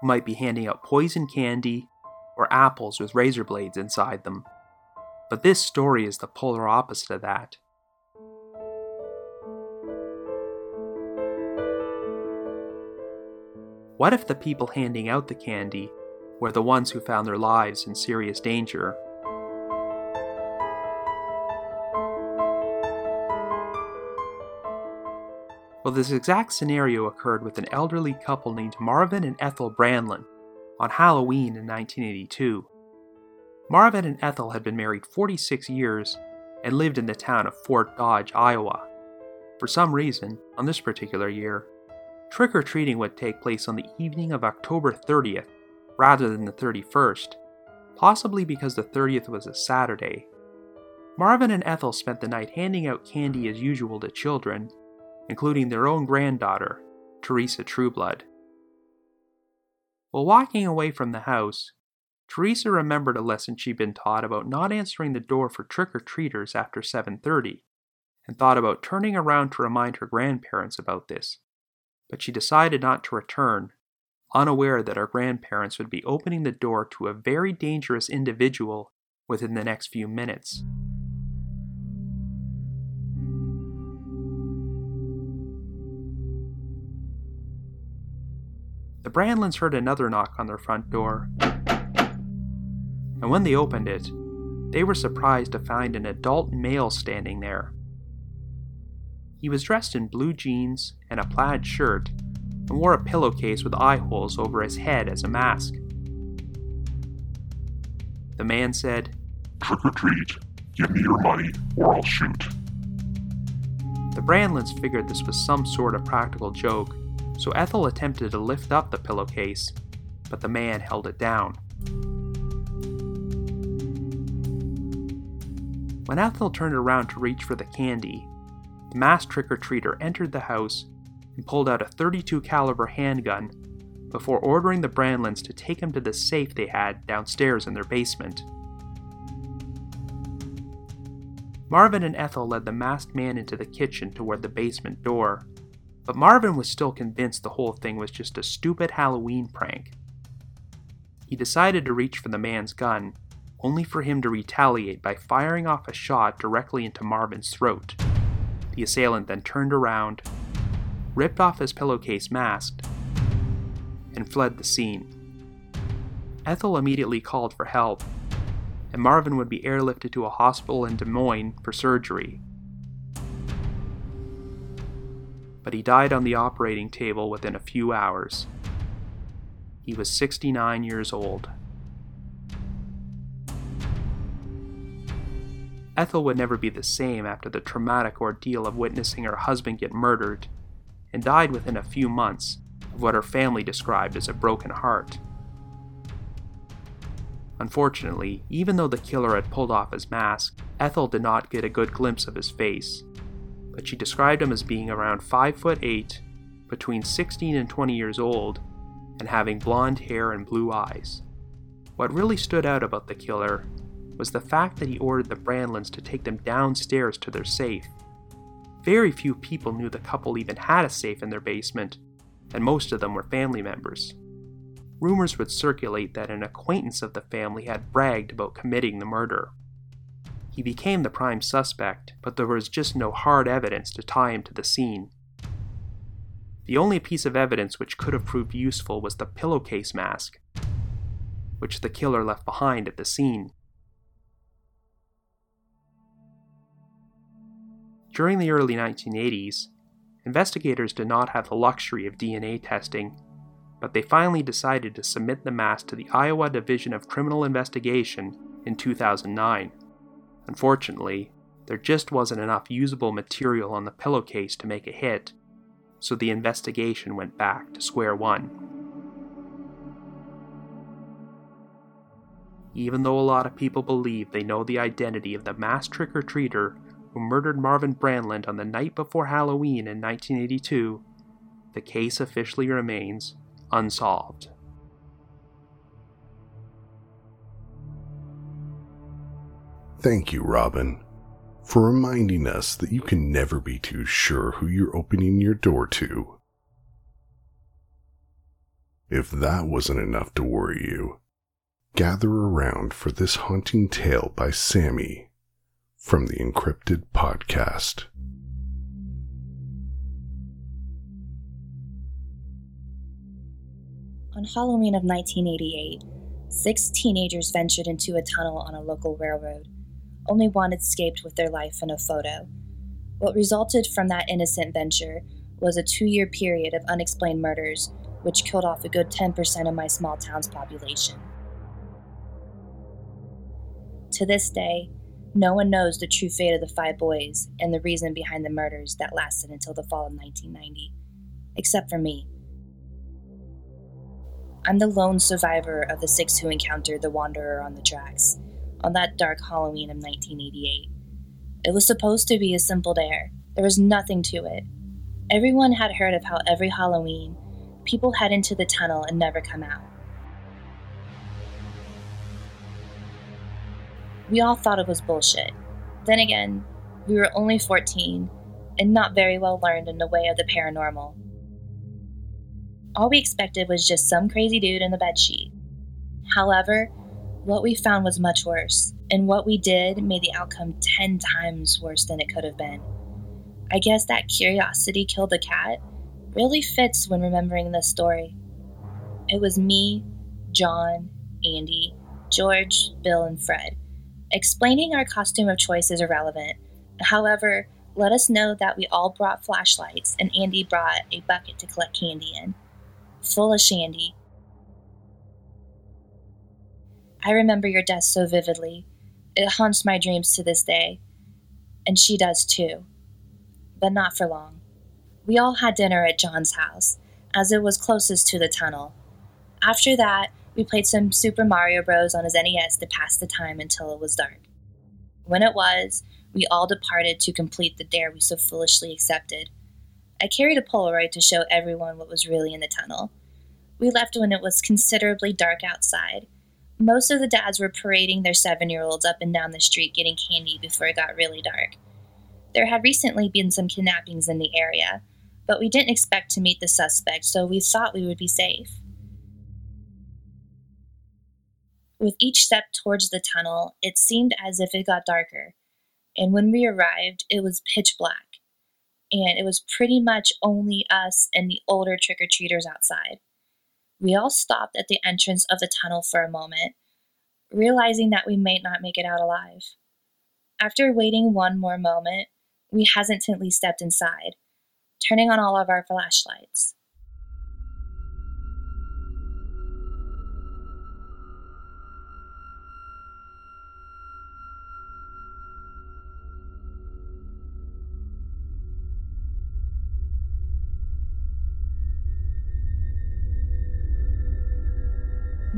who might be handing out poison candy or apples with razor blades inside them. But this story is the polar opposite of that. What if the people handing out the candy were the ones who found their lives in serious danger Well, this exact scenario occurred with an elderly couple named Marvin and Ethel Brandlin on Halloween in 1982. Marvin and Ethel had been married 46 years and lived in the town of Fort Dodge, Iowa. For some reason, on this particular year, trick or treating would take place on the evening of October 30th rather than the 31st, possibly because the 30th was a Saturday. Marvin and Ethel spent the night handing out candy as usual to children including their own granddaughter, Teresa Trueblood. While walking away from the house, Teresa remembered a lesson she'd been taught about not answering the door for trick-or-treaters after 7:30 and thought about turning around to remind her grandparents about this. But she decided not to return, unaware that her grandparents would be opening the door to a very dangerous individual within the next few minutes. Brandlins heard another knock on their front door. And when they opened it, they were surprised to find an adult male standing there. He was dressed in blue jeans and a plaid shirt and wore a pillowcase with eye holes over his head as a mask. The man said, Trick or treat. Give me your money, or I'll shoot. The Brandlins figured this was some sort of practical joke so Ethel attempted to lift up the pillowcase, but the man held it down. When Ethel turned around to reach for the candy, the masked trick-or-treater entered the house and pulled out a 32 caliber handgun before ordering the Brandlins to take him to the safe they had downstairs in their basement. Marvin and Ethel led the masked man into the kitchen toward the basement door. But Marvin was still convinced the whole thing was just a stupid Halloween prank. He decided to reach for the man's gun, only for him to retaliate by firing off a shot directly into Marvin's throat. The assailant then turned around, ripped off his pillowcase mask, and fled the scene. Ethel immediately called for help, and Marvin would be airlifted to a hospital in Des Moines for surgery. But he died on the operating table within a few hours. He was 69 years old. Ethel would never be the same after the traumatic ordeal of witnessing her husband get murdered, and died within a few months of what her family described as a broken heart. Unfortunately, even though the killer had pulled off his mask, Ethel did not get a good glimpse of his face, but she described him as being around 5 foot 8, between 16 and 20 years old, and having blonde hair and blue eyes. What really stood out about the killer was the fact that he ordered the Brandlins to take them downstairs to their safe. Very few people knew the couple even had a safe in their basement, and most of them were family members. Rumors would circulate that an acquaintance of the family had bragged about committing the murder. He became the prime suspect, but there was just no hard evidence to tie him to the scene. The only piece of evidence which could have proved useful was the pillowcase mask, which the killer left behind at the scene. During the early 1980s, investigators did not have the luxury of DNA testing, but they finally decided to submit the mask to the Iowa Division of Criminal Investigation in 2009. Unfortunately, there just wasn't enough usable material on the pillowcase to make a hit, so the investigation went back to square one. Even though a lot of people believe they know the identity of the mass trick or treater who murdered Marvin Brandlin on the night before Halloween in 1982, the case officially remains unsolved. Thank you, Robin, for reminding us that you can never be too sure who you're opening your door to. If that wasn't enough to worry you, gather around for this haunting tale by Sammy from the Encrypted Podcast. On Halloween of 1988, six teenagers ventured into a tunnel on a local railroad. Only one escaped with their life in a photo. What resulted from that innocent venture was a two year period of unexplained murders, which killed off a good 10% of my small town's population. To this day, no one knows the true fate of the five boys and the reason behind the murders that lasted until the fall of 1990, except for me. I'm the lone survivor of the six who encountered the Wanderer on the tracks on that dark Halloween of 1988. It was supposed to be a simple dare, there was nothing to it. Everyone had heard of how every Halloween, people head into the tunnel and never come out. We all thought it was bullshit. Then again, we were only 14 and not very well learned in the way of the paranormal. All we expected was just some crazy dude in the bedsheet. However, what we found was much worse, and what we did made the outcome 10 times worse than it could have been. I guess that curiosity killed the cat really fits when remembering this story. It was me, John, Andy, George, Bill, and Fred. Explaining our costume of choice is irrelevant. However, let us know that we all brought flashlights and Andy brought a bucket to collect candy in full of shandy. I remember your death so vividly. It haunts my dreams to this day. And she does too. But not for long. We all had dinner at John's house, as it was closest to the tunnel. After that, we played some Super Mario Bros. on his NES to pass the time until it was dark. When it was, we all departed to complete the dare we so foolishly accepted. I carried a Polaroid to show everyone what was really in the tunnel. We left when it was considerably dark outside. Most of the dads were parading their seven year olds up and down the street getting candy before it got really dark. There had recently been some kidnappings in the area, but we didn't expect to meet the suspect, so we thought we would be safe. With each step towards the tunnel, it seemed as if it got darker, and when we arrived, it was pitch black and it was pretty much only us and the older trick or treaters outside. We all stopped at the entrance of the tunnel for a moment, realizing that we might not make it out alive. After waiting one more moment, we hesitantly stepped inside, turning on all of our flashlights.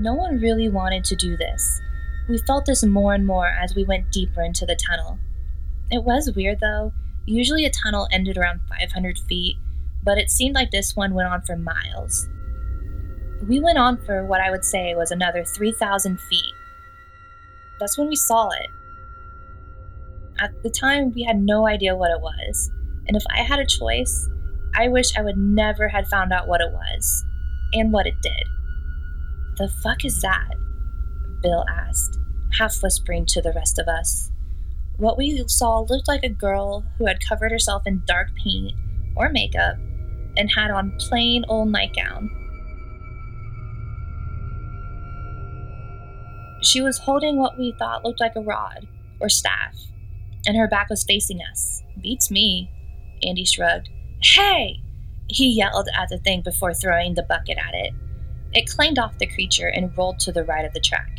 No one really wanted to do this. We felt this more and more as we went deeper into the tunnel. It was weird though. Usually a tunnel ended around 500 feet, but it seemed like this one went on for miles. We went on for what I would say was another 3,000 feet. That's when we saw it. At the time, we had no idea what it was, and if I had a choice, I wish I would never had found out what it was and what it did. The fuck is that? Bill asked, half whispering to the rest of us. What we saw looked like a girl who had covered herself in dark paint or makeup and had on plain old nightgown. She was holding what we thought looked like a rod or staff. and her back was facing us. Beats me. Andy shrugged. Hey! He yelled at the thing before throwing the bucket at it. It clanged off the creature and rolled to the right of the track.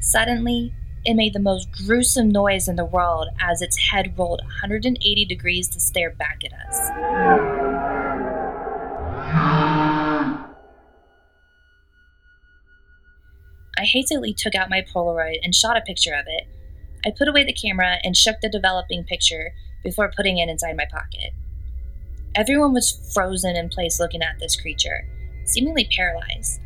Suddenly, it made the most gruesome noise in the world as its head rolled 180 degrees to stare back at us. I hastily took out my Polaroid and shot a picture of it. I put away the camera and shook the developing picture before putting it inside my pocket. Everyone was frozen in place looking at this creature, seemingly paralyzed.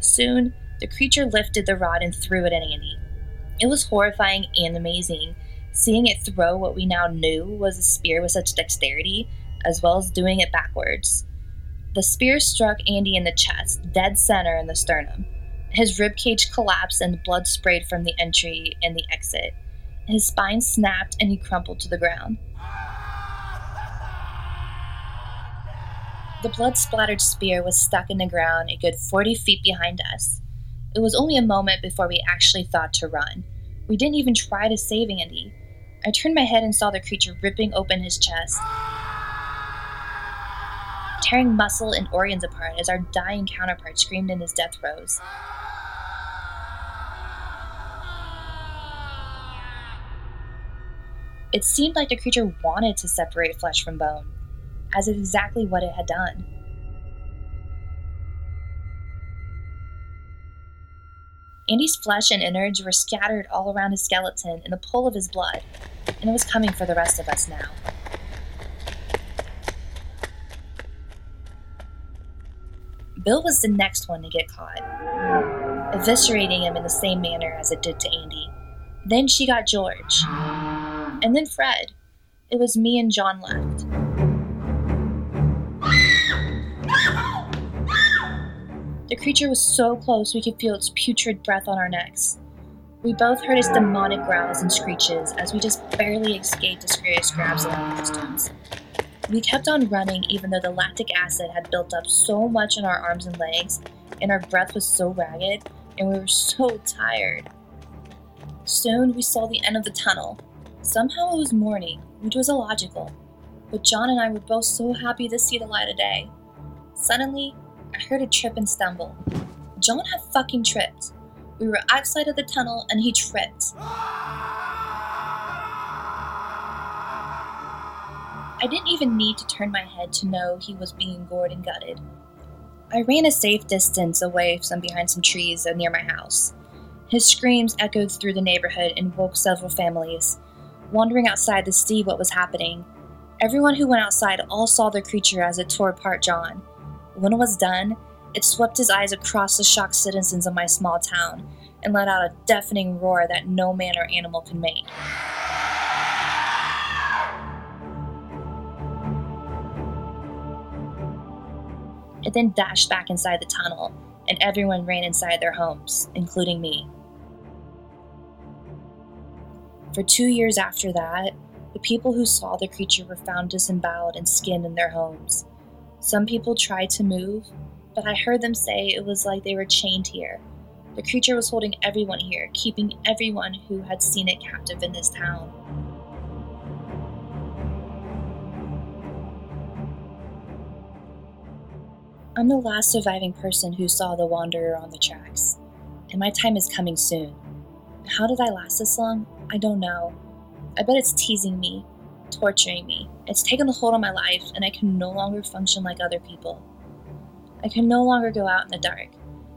Soon, the creature lifted the rod and threw it at Andy. It was horrifying and amazing, seeing it throw what we now knew was a spear with such dexterity, as well as doing it backwards. The spear struck Andy in the chest, dead center in the sternum. His ribcage collapsed and blood sprayed from the entry and the exit. His spine snapped and he crumpled to the ground. The blood splattered spear was stuck in the ground a good 40 feet behind us. It was only a moment before we actually thought to run. We didn't even try to save Andy. I turned my head and saw the creature ripping open his chest, tearing muscle and organs apart as our dying counterpart screamed in his death throes. It seemed like the creature wanted to separate flesh from bone as exactly what it had done. Andy's flesh and innards were scattered all around his skeleton in the pool of his blood, and it was coming for the rest of us now. Bill was the next one to get caught, eviscerating him in the same manner as it did to Andy. Then she got George. And then Fred. It was me and John left. The creature was so close we could feel its putrid breath on our necks. We both heard its demonic growls and screeches as we just barely escaped its furious grabs of our costumes. We kept on running even though the lactic acid had built up so much in our arms and legs, and our breath was so ragged, and we were so tired. Soon we saw the end of the tunnel. Somehow it was morning, which was illogical, but John and I were both so happy to see the light of day. Suddenly, I heard a trip and stumble. John had fucking tripped. We were outside of the tunnel and he tripped. I didn't even need to turn my head to know he was being gored and gutted. I ran a safe distance away from behind some trees near my house. His screams echoed through the neighborhood and woke several families. Wandering outside to see what was happening, everyone who went outside all saw the creature as it tore apart John. When it was done, it swept his eyes across the shocked citizens of my small town and let out a deafening roar that no man or animal could make. It then dashed back inside the tunnel, and everyone ran inside their homes, including me. For two years after that, the people who saw the creature were found disemboweled and skinned in their homes. Some people tried to move, but I heard them say it was like they were chained here. The creature was holding everyone here, keeping everyone who had seen it captive in this town. I'm the last surviving person who saw the Wanderer on the tracks, and my time is coming soon. How did I last this long? I don't know. I bet it's teasing me, torturing me. It's taken a hold on my life, and I can no longer function like other people. I can no longer go out in the dark.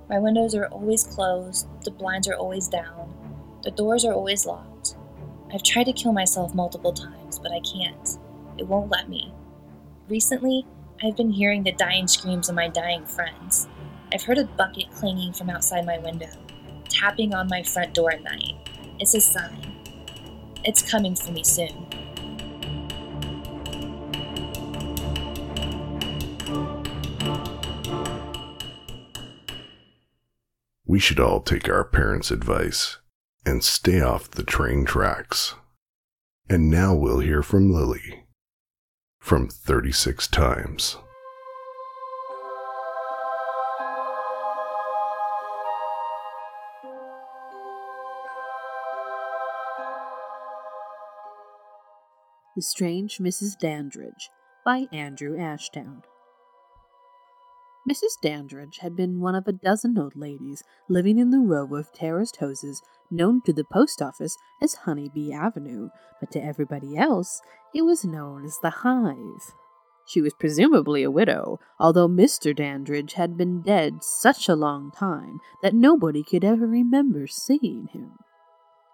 My windows are always closed, the blinds are always down, the doors are always locked. I've tried to kill myself multiple times, but I can't. It won't let me. Recently, I've been hearing the dying screams of my dying friends. I've heard a bucket clanging from outside my window, tapping on my front door at night. It's a sign. It's coming for me soon. We should all take our parents' advice and stay off the train tracks. And now we'll hear from Lily from 36 times. The Strange Mrs. Dandridge by Andrew Ashdown. Mrs. Dandridge had been one of a dozen old ladies living in the row of terraced houses known to the post office as Honeybee Avenue, but to everybody else it was known as the Hive. She was presumably a widow, although Mr. Dandridge had been dead such a long time that nobody could ever remember seeing him.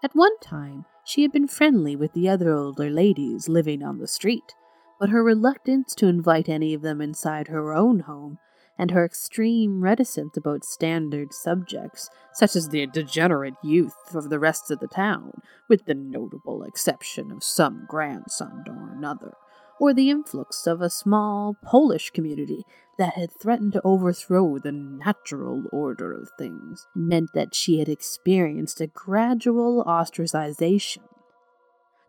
At one time, she had been friendly with the other older ladies living on the street, but her reluctance to invite any of them inside her own home and her extreme reticence about standard subjects, such as the degenerate youth of the rest of the town, with the notable exception of some grandson or another, or the influx of a small Polish community that had threatened to overthrow the natural order of things, meant that she had experienced a gradual ostracization.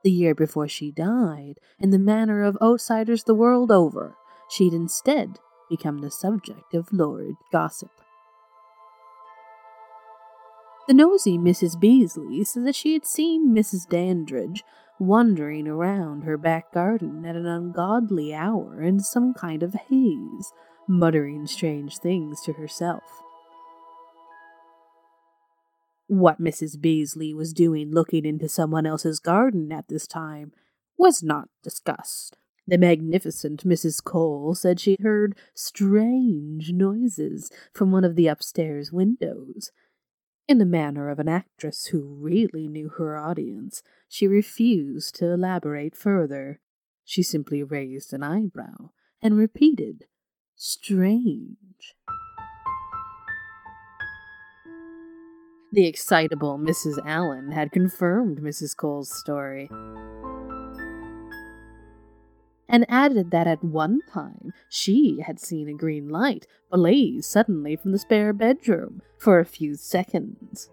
The year before she died, in the manner of outsiders the world over, she'd instead become the subject of lurid gossip. The nosy Mrs. Beasley said that she had seen Mrs. Dandridge wandering around her back garden at an ungodly hour in some kind of haze, muttering strange things to herself. What Mrs. Beasley was doing looking into someone else's garden at this time was not discussed. The magnificent Mrs. Cole said she heard strange noises from one of the upstairs windows. In the manner of an actress who really knew her audience, she refused to elaborate further. She simply raised an eyebrow and repeated, Strange. The excitable Mrs. Allen had confirmed Mrs. Cole's story and added that at one time she had seen a green light blaze suddenly from the spare bedroom for a few seconds.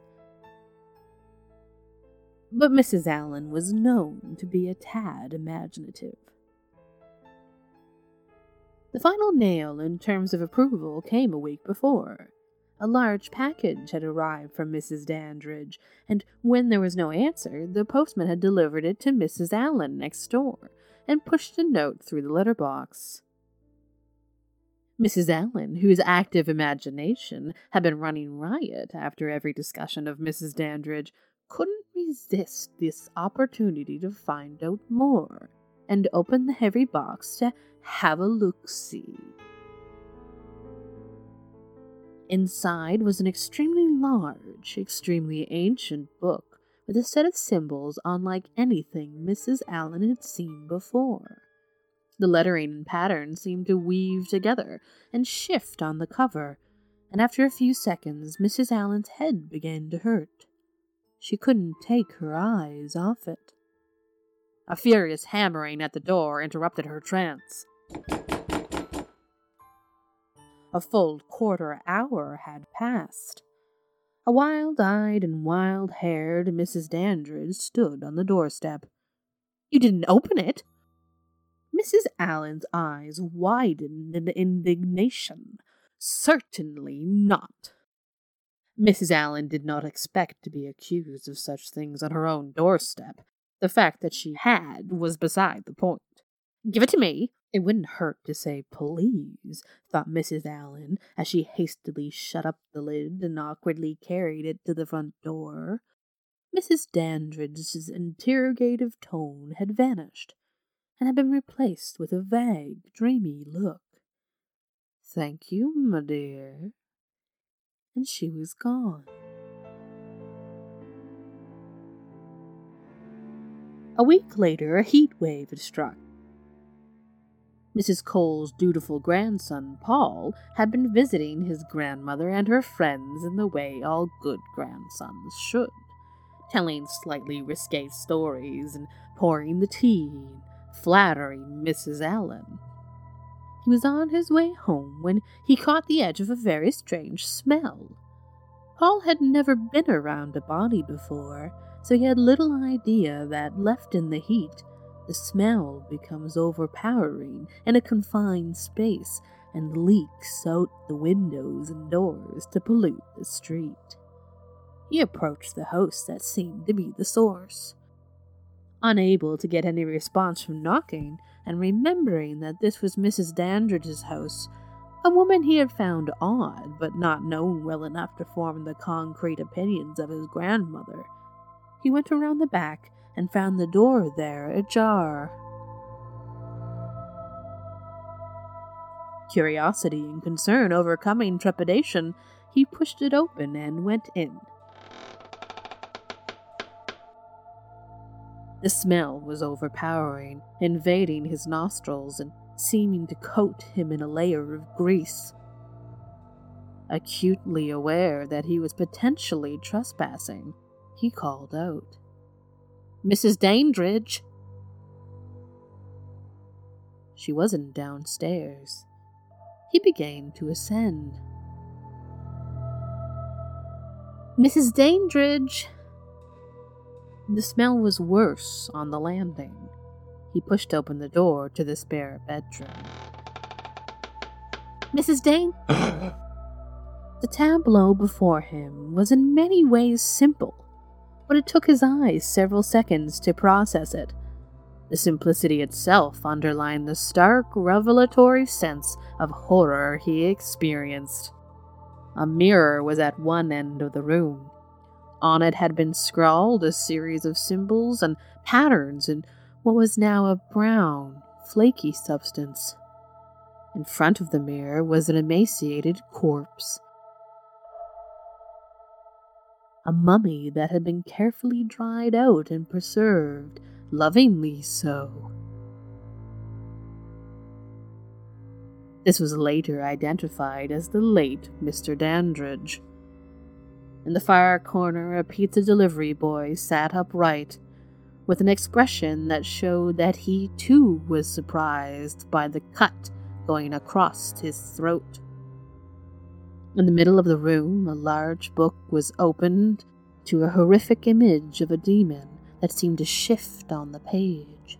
But Mrs. Allen was known to be a tad imaginative. The final nail in terms of approval came a week before. A large package had arrived from Mrs. Dandridge, and when there was no answer, the postman had delivered it to Mrs. Allen next door and pushed a note through the letterbox. Mrs. Allen, whose active imagination had been running riot after every discussion of Mrs. Dandridge, couldn't resist this opportunity to find out more and opened the heavy box to have a look see. Inside was an extremely large, extremely ancient book with a set of symbols unlike anything Mrs. Allen had seen before. The lettering and pattern seemed to weave together and shift on the cover, and after a few seconds Mrs. Allen's head began to hurt. She couldn't take her eyes off it. A furious hammering at the door interrupted her trance. A full quarter hour had passed. A wild eyed and wild haired Mrs. Dandridge stood on the doorstep. You didn't open it? Mrs. Allen's eyes widened in indignation. Certainly not. Mrs. Allen did not expect to be accused of such things on her own doorstep. The fact that she had was beside the point. Give it to me, it wouldn't hurt to say please, thought Mrs. Allen as she hastily shut up the lid and awkwardly carried it to the front door. Mrs. Dandridge's interrogative tone had vanished and had been replaced with a vague, dreamy look. Thank you, my dear. And she was gone. A week later, a heat wave had struck Mrs. Cole's dutiful grandson, Paul, had been visiting his grandmother and her friends in the way all good grandsons should, telling slightly risque stories and pouring the tea, flattering Mrs. Allen. He was on his way home when he caught the edge of a very strange smell. Paul had never been around a body before, so he had little idea that, left in the heat, the smell becomes overpowering in a confined space and leaks out the windows and doors to pollute the street. He approached the house that seemed to be the source. Unable to get any response from knocking, and remembering that this was Mrs. Dandridge's house, a woman he had found odd, but not known well enough to form the concrete opinions of his grandmother, he went around the back and found the door there ajar. Curiosity and concern overcoming trepidation, he pushed it open and went in. The smell was overpowering, invading his nostrils and seeming to coat him in a layer of grease. Acutely aware that he was potentially trespassing, he called out, Mrs. Dandridge! She wasn't downstairs. He began to ascend. Mrs. Dandridge! The smell was worse on the landing. He pushed open the door to the spare bedroom. Mrs. Dane? the tableau before him was in many ways simple, but it took his eyes several seconds to process it. The simplicity itself underlined the stark, revelatory sense of horror he experienced. A mirror was at one end of the room, on it had been scrawled a series of symbols and patterns in what was now a brown, flaky substance. In front of the mirror was an emaciated corpse. A mummy that had been carefully dried out and preserved, lovingly so. This was later identified as the late Mr. Dandridge. In the far corner, a pizza delivery boy sat upright, with an expression that showed that he too was surprised by the cut going across his throat. In the middle of the room, a large book was opened to a horrific image of a demon that seemed to shift on the page.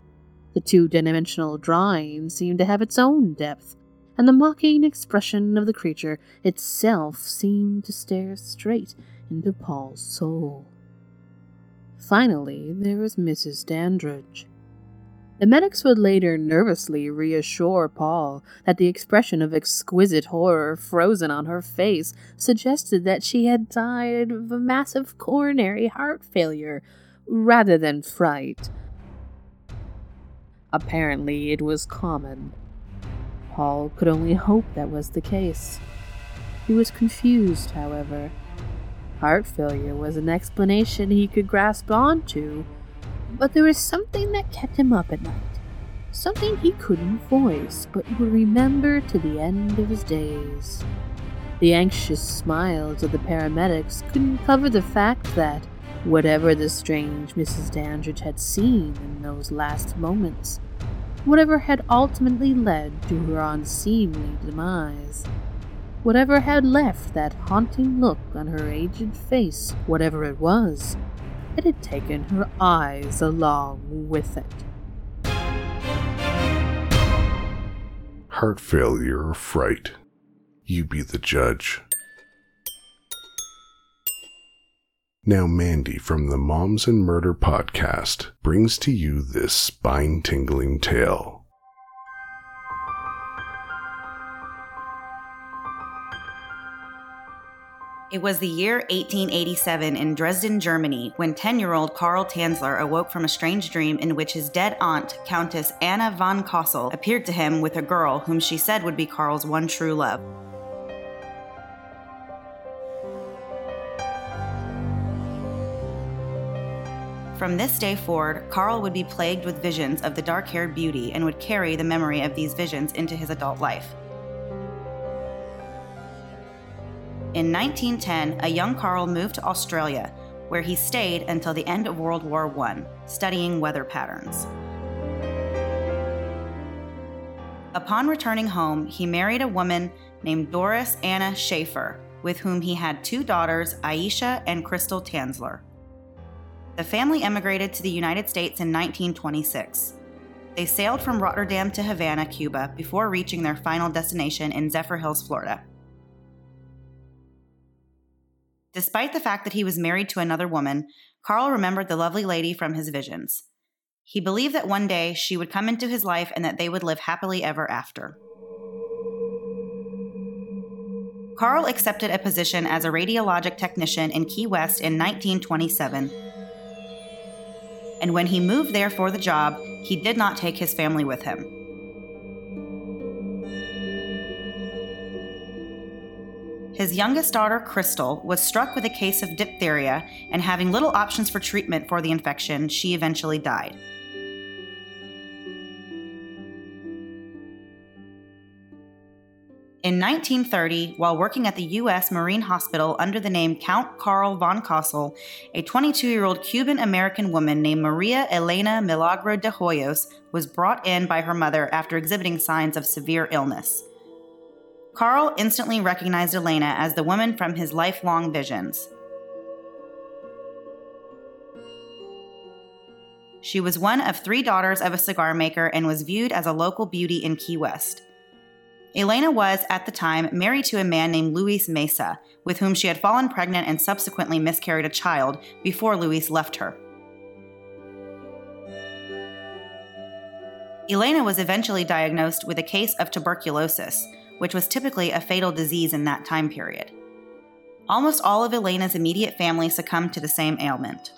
The two dimensional drawing seemed to have its own depth, and the mocking expression of the creature itself seemed to stare straight into Paul's soul. Finally, there was Mrs. Dandridge. The medics would later nervously reassure Paul that the expression of exquisite horror frozen on her face suggested that she had died of a massive coronary heart failure rather than fright. Apparently, it was common. Paul could only hope that was the case. He was confused, however. Heart failure was an explanation he could grasp onto, but there was something that kept him up at night. Something he couldn't voice, but would remember to the end of his days. The anxious smiles of the paramedics couldn't cover the fact that, whatever the strange Mrs. Dandridge had seen in those last moments, whatever had ultimately led to her unseemly demise, whatever had left that haunting look on her aged face, whatever it was, it had taken her eyes along with it. Heart failure or fright? You be the judge. Now, Mandy from the Moms and Murder podcast brings to you this spine tingling tale. It was the year 1887 in Dresden, Germany, when 10 year old Karl Tanzler awoke from a strange dream in which his dead aunt, Countess Anna von Cosel, appeared to him with a girl whom she said would be Karl's one true love. From this day forward, Karl would be plagued with visions of the dark haired beauty and would carry the memory of these visions into his adult life. In 1910, a young Karl moved to Australia, where he stayed until the end of World War I, studying weather patterns. Upon returning home, he married a woman named Doris Anna Schaefer, with whom he had two daughters, Aisha and Crystal Tanzler. The family emigrated to the United States in 1926. They sailed from Rotterdam to Havana, Cuba, before reaching their final destination in Zephyrhills, Florida. Despite the fact that he was married to another woman, Karl remembered the lovely lady from his visions. He believed that one day she would come into his life and that they would live happily ever after. Carl accepted a position as a radiologic technician in Key West in 1927. And when he moved there for the job, he did not take his family with him. His youngest daughter, Crystal, was struck with a case of diphtheria, and having little options for treatment for the infection, she eventually died. In 1930, while working at the U.S. Marine Hospital under the name Count Carl von Cosel, a 22 year old Cuban American woman named Maria Elena Milagro de Hoyos was brought in by her mother after exhibiting signs of severe illness. Carl instantly recognized Elena as the woman from his lifelong visions. She was one of three daughters of a cigar maker and was viewed as a local beauty in Key West. Elena was, at the time, married to a man named Luis Mesa, with whom she had fallen pregnant and subsequently miscarried a child before Luis left her. Elena was eventually diagnosed with a case of tuberculosis, which was typically a fatal disease in that time period. Almost all of Elena's immediate family succumbed to the same ailment.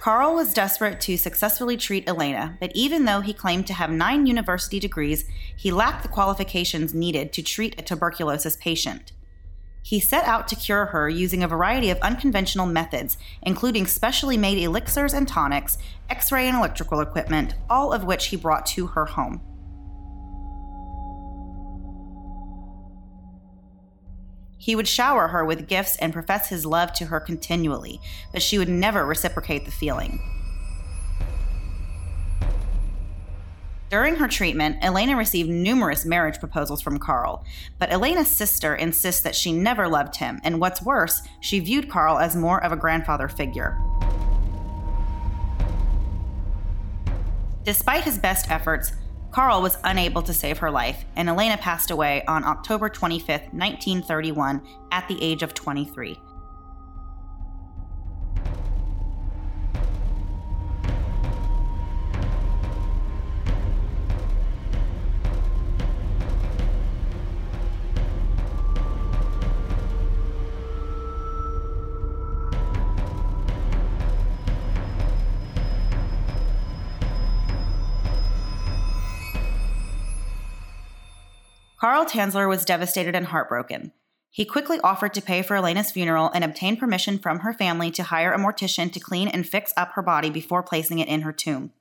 Carl was desperate to successfully treat Elena, but even though he claimed to have nine university degrees, he lacked the qualifications needed to treat a tuberculosis patient. He set out to cure her using a variety of unconventional methods, including specially made elixirs and tonics, x ray and electrical equipment, all of which he brought to her home. He would shower her with gifts and profess his love to her continually, but she would never reciprocate the feeling. During her treatment, Elena received numerous marriage proposals from Carl, but Elena's sister insists that she never loved him, and what's worse, she viewed Carl as more of a grandfather figure. Despite his best efforts, Carl was unable to save her life, and Elena passed away on October 25, 1931, at the age of 23. Carl Tanzler was devastated and heartbroken. He quickly offered to pay for Elena's funeral and obtained permission from her family to hire a mortician to clean and fix up her body before placing it in her tomb.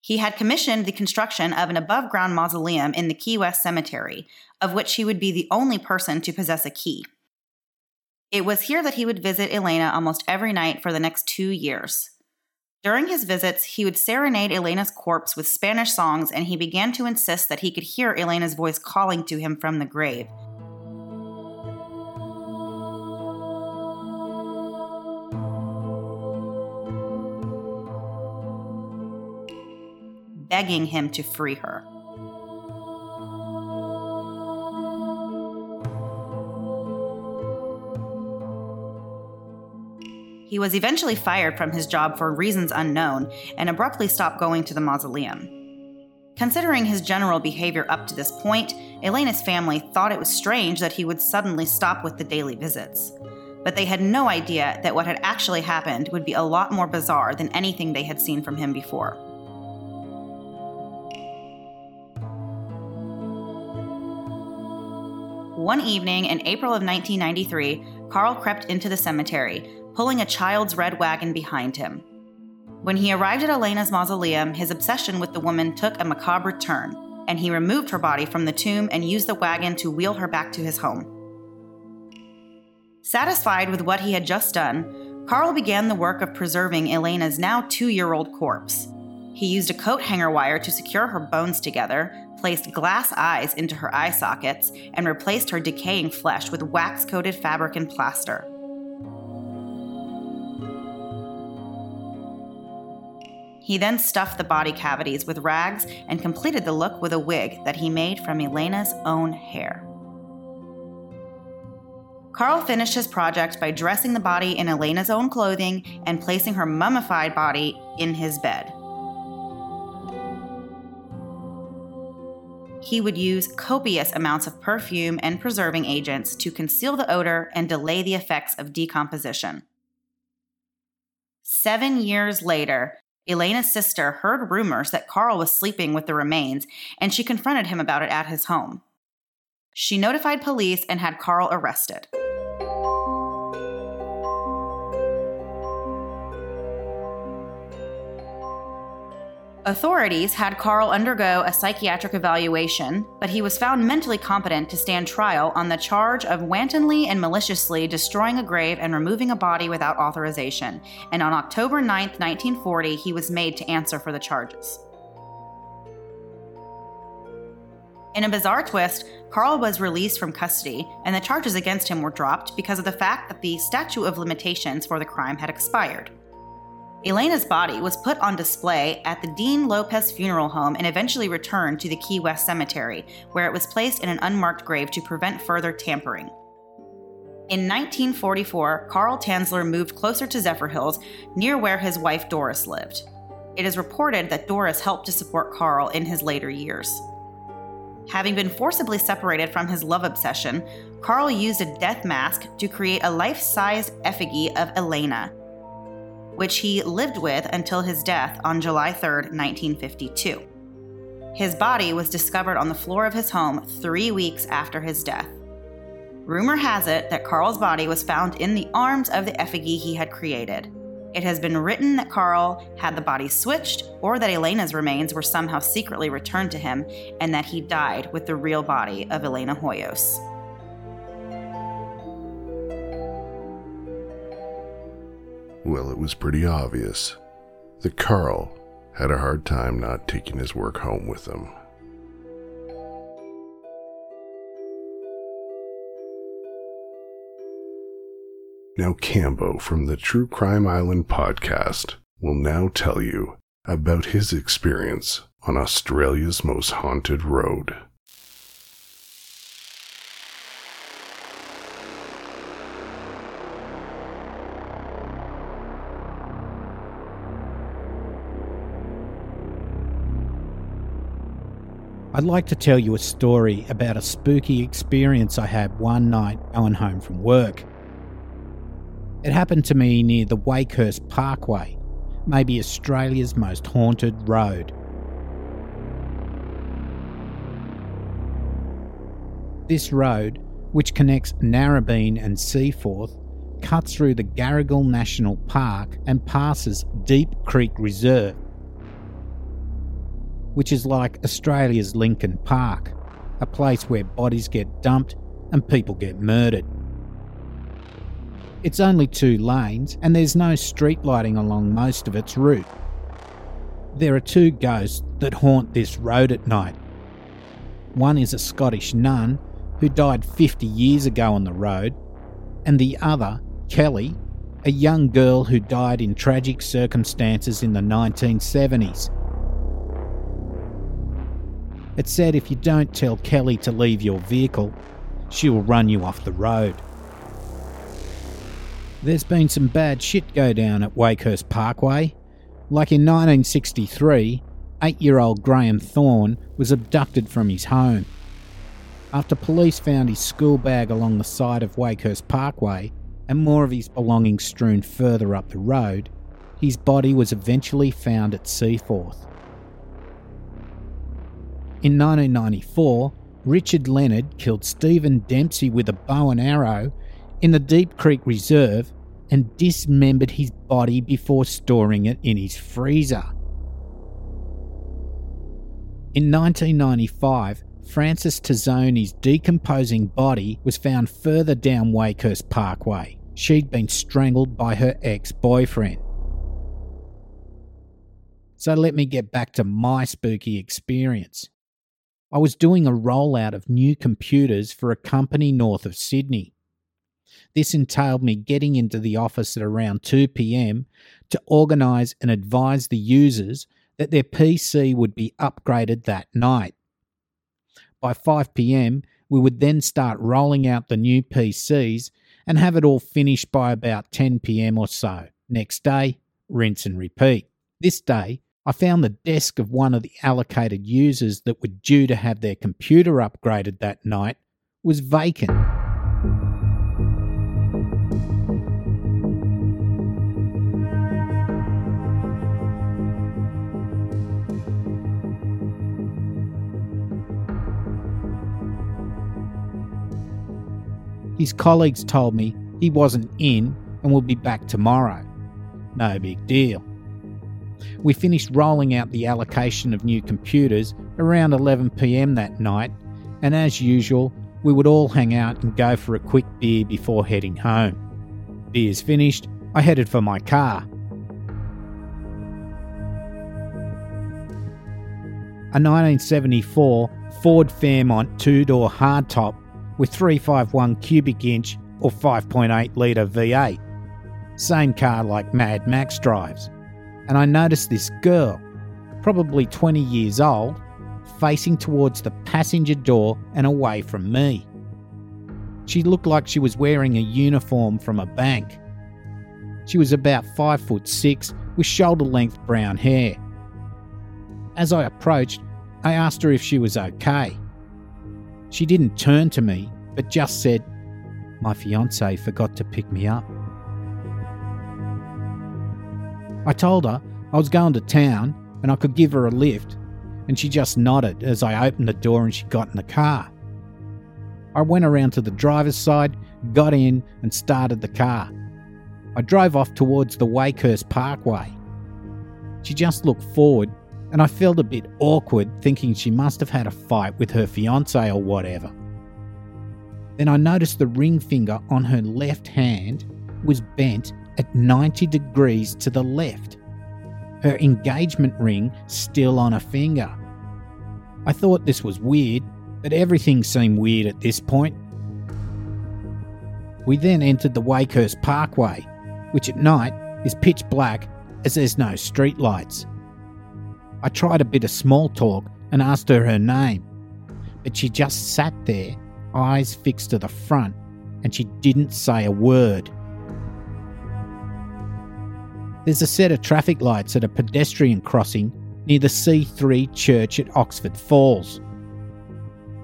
He had commissioned the construction of an above ground mausoleum in the Key West Cemetery, of which he would be the only person to possess a key. It was here that he would visit Elena almost every night for the next two years. During his visits, he would serenade Elena's corpse with Spanish songs, and he began to insist that he could hear Elena's voice calling to him from the grave. Begging him to free her. He was eventually fired from his job for reasons unknown and abruptly stopped going to the mausoleum. Considering his general behavior up to this point, Elena's family thought it was strange that he would suddenly stop with the daily visits. But they had no idea that what had actually happened would be a lot more bizarre than anything they had seen from him before. One evening in April of 1993, Carl crept into the cemetery, pulling a child's red wagon behind him. When he arrived at Elena's mausoleum, his obsession with the woman took a macabre turn, and he removed her body from the tomb and used the wagon to wheel her back to his home. Satisfied with what he had just done, Carl began the work of preserving Elena's now two year old corpse. He used a coat hanger wire to secure her bones together, placed glass eyes into her eye sockets, and replaced her decaying flesh with wax coated fabric and plaster. He then stuffed the body cavities with rags and completed the look with a wig that he made from Elena's own hair. Carl finished his project by dressing the body in Elena's own clothing and placing her mummified body in his bed. He would use copious amounts of perfume and preserving agents to conceal the odor and delay the effects of decomposition. Seven years later, Elena's sister heard rumors that Carl was sleeping with the remains, and she confronted him about it at his home. She notified police and had Carl arrested. Authorities had Carl undergo a psychiatric evaluation, but he was found mentally competent to stand trial on the charge of wantonly and maliciously destroying a grave and removing a body without authorization. And on October 9, 1940, he was made to answer for the charges. In a bizarre twist, Carl was released from custody, and the charges against him were dropped because of the fact that the statute of limitations for the crime had expired. Elena's body was put on display at the Dean Lopez Funeral Home and eventually returned to the Key West Cemetery, where it was placed in an unmarked grave to prevent further tampering. In 1944, Carl Tanzler moved closer to Zephyrhills, near where his wife Doris lived. It is reported that Doris helped to support Carl in his later years. Having been forcibly separated from his love obsession, Carl used a death mask to create a life sized effigy of Elena, which he lived with until his death on July 3, 1952. His body was discovered on the floor of his home three weeks after his death. Rumor has it that Carl's body was found in the arms of the effigy he had created. It has been written that Carl had the body switched or that Elena's remains were somehow secretly returned to him and that he died with the real body of Elena Hoyos. Well, it was pretty obvious that Carl had a hard time not taking his work home with him. Now, Cambo from the True Crime Island podcast will now tell you about his experience on Australia's most haunted road. I'd like to tell you a story about a spooky experience I had one night going home from work. It happened to me near the Wakehurst Parkway, maybe Australia's most haunted road. This road, which connects Narrabeen and Seaforth, cuts through the Garigal National Park and passes Deep Creek Reserve, which is like Australia's Lincoln Park, a place where bodies get dumped and people get murdered. It's only two lanes and there's no street lighting along most of its route. There are two ghosts that haunt this road at night. One is a Scottish nun who died 50 years ago on the road, and the other, Kelly, a young girl who died in tragic circumstances in the 1970s. It said if you don't tell Kelly to leave your vehicle, she will run you off the road. There's been some bad shit go down at Wakehurst Parkway. Like in 1963, eight year old Graham Thorne was abducted from his home. After police found his school bag along the side of Wakehurst Parkway and more of his belongings strewn further up the road, his body was eventually found at Seaforth. In 1994, Richard Leonard killed Stephen Dempsey with a bow and arrow in the Deep Creek Reserve and dismembered his body before storing it in his freezer. In 1995, Frances Tazzoni's decomposing body was found further down Wakehurst Parkway. She'd been strangled by her ex boyfriend. So let me get back to my spooky experience. I was doing a rollout of new computers for a company north of Sydney. This entailed me getting into the office at around 2 pm to organise and advise the users that their PC would be upgraded that night. By 5 pm, we would then start rolling out the new PCs and have it all finished by about 10 pm or so. Next day, rinse and repeat. This day, I found the desk of one of the allocated users that were due to have their computer upgraded that night was vacant. His colleagues told me he wasn't in and would be back tomorrow. No big deal. We finished rolling out the allocation of new computers around 11 pm that night, and as usual, we would all hang out and go for a quick beer before heading home. Beers finished, I headed for my car. A 1974 Ford Fairmont two door hardtop with 351 cubic inch or 5.8 litre V8. Same car like Mad Max drives. And I noticed this girl, probably 20 years old, facing towards the passenger door and away from me. She looked like she was wearing a uniform from a bank. She was about 5 foot 6 with shoulder length brown hair. As I approached, I asked her if she was okay. She didn't turn to me, but just said, My fiance forgot to pick me up. I told her I was going to town and I could give her a lift, and she just nodded as I opened the door and she got in the car. I went around to the driver's side, got in, and started the car. I drove off towards the Wakehurst Parkway. She just looked forward, and I felt a bit awkward thinking she must have had a fight with her fiance or whatever. Then I noticed the ring finger on her left hand was bent at 90 degrees to the left. Her engagement ring still on her finger. I thought this was weird, but everything seemed weird at this point. We then entered the Wakehurst Parkway, which at night is pitch black as there's no streetlights. I tried a bit of small talk and asked her her name, but she just sat there, eyes fixed to the front, and she didn't say a word. There's a set of traffic lights at a pedestrian crossing near the C3 church at Oxford Falls.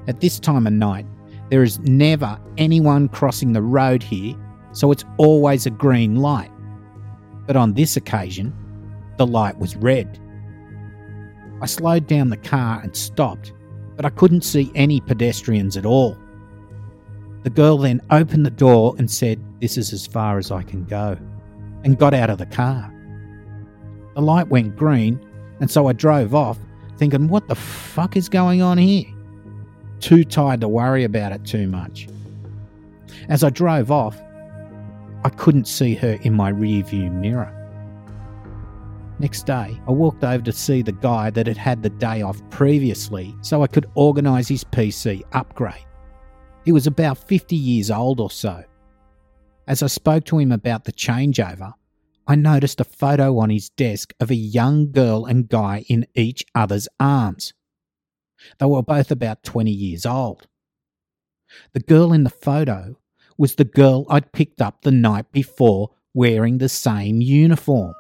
At this time of night, there is never anyone crossing the road here, so it's always a green light. But on this occasion, the light was red. I slowed down the car and stopped, but I couldn't see any pedestrians at all. The girl then opened the door and said, This is as far as I can go, and got out of the car. The light went green, and so I drove off, thinking, What the fuck is going on here? Too tired to worry about it too much. As I drove off, I couldn't see her in my rearview mirror. Next day, I walked over to see the guy that had had the day off previously so I could organise his PC upgrade. He was about 50 years old or so. As I spoke to him about the changeover, I noticed a photo on his desk of a young girl and guy in each other's arms. They were both about 20 years old. The girl in the photo was the girl I'd picked up the night before wearing the same uniform.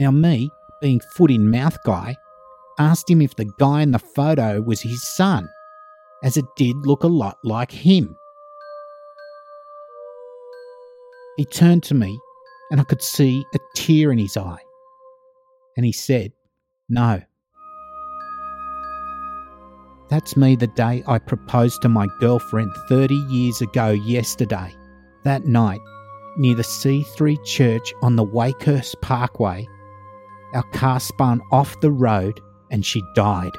Now, me, being foot in mouth guy, asked him if the guy in the photo was his son, as it did look a lot like him. He turned to me and I could see a tear in his eye. And he said, No. That's me the day I proposed to my girlfriend 30 years ago yesterday. That night, near the C3 church on the Wakehurst Parkway, our car spun off the road and she died.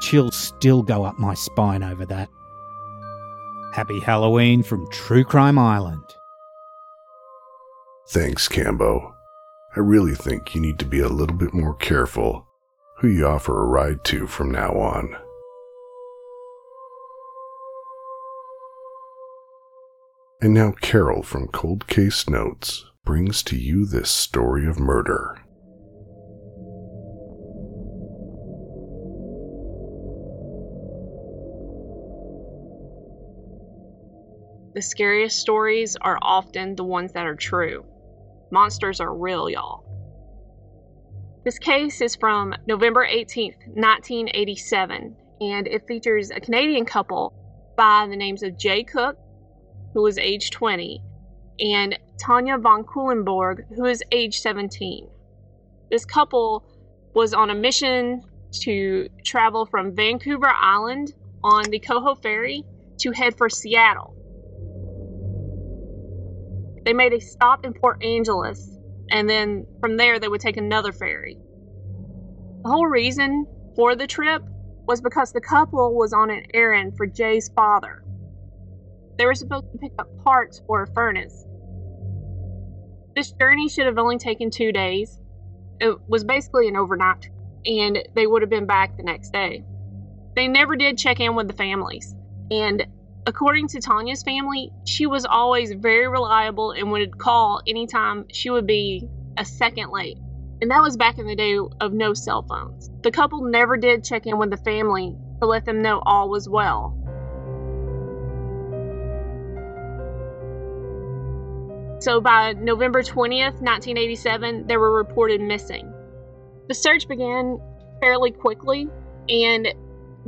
Chills still go up my spine over that. Happy Halloween from True Crime Island. Thanks, Cambo. I really think you need to be a little bit more careful who you offer a ride to from now on. And now Carol from Cold Case Notes brings to you this story of murder. The scariest stories are often the ones that are true. Monsters are real, y'all. This case is from November 18th, 1987, and it features a Canadian couple by the names of Jay Cook, who was age 20, and Tanya Van Cuylenborg, who is age 17. This couple was on a mission to travel from Vancouver Island on the Coho Ferry to head for Seattle. They made a stop in Port Angeles, and then from there they would take another ferry. The whole reason for the trip was because the couple was on an errand for Jay's father. They were supposed to pick up parts for a furnace. This journey should have only taken two days. It was basically an overnight, and they would have been back the next day. They never did check in with the families, and According to Tanya's family, she was always very reliable and would call anytime she would be a second late. And that was back in the day of no cell phones. The couple never did check in with the family to let them know all was well. So by November 20th, 1987, they were reported missing. The search began fairly quickly, and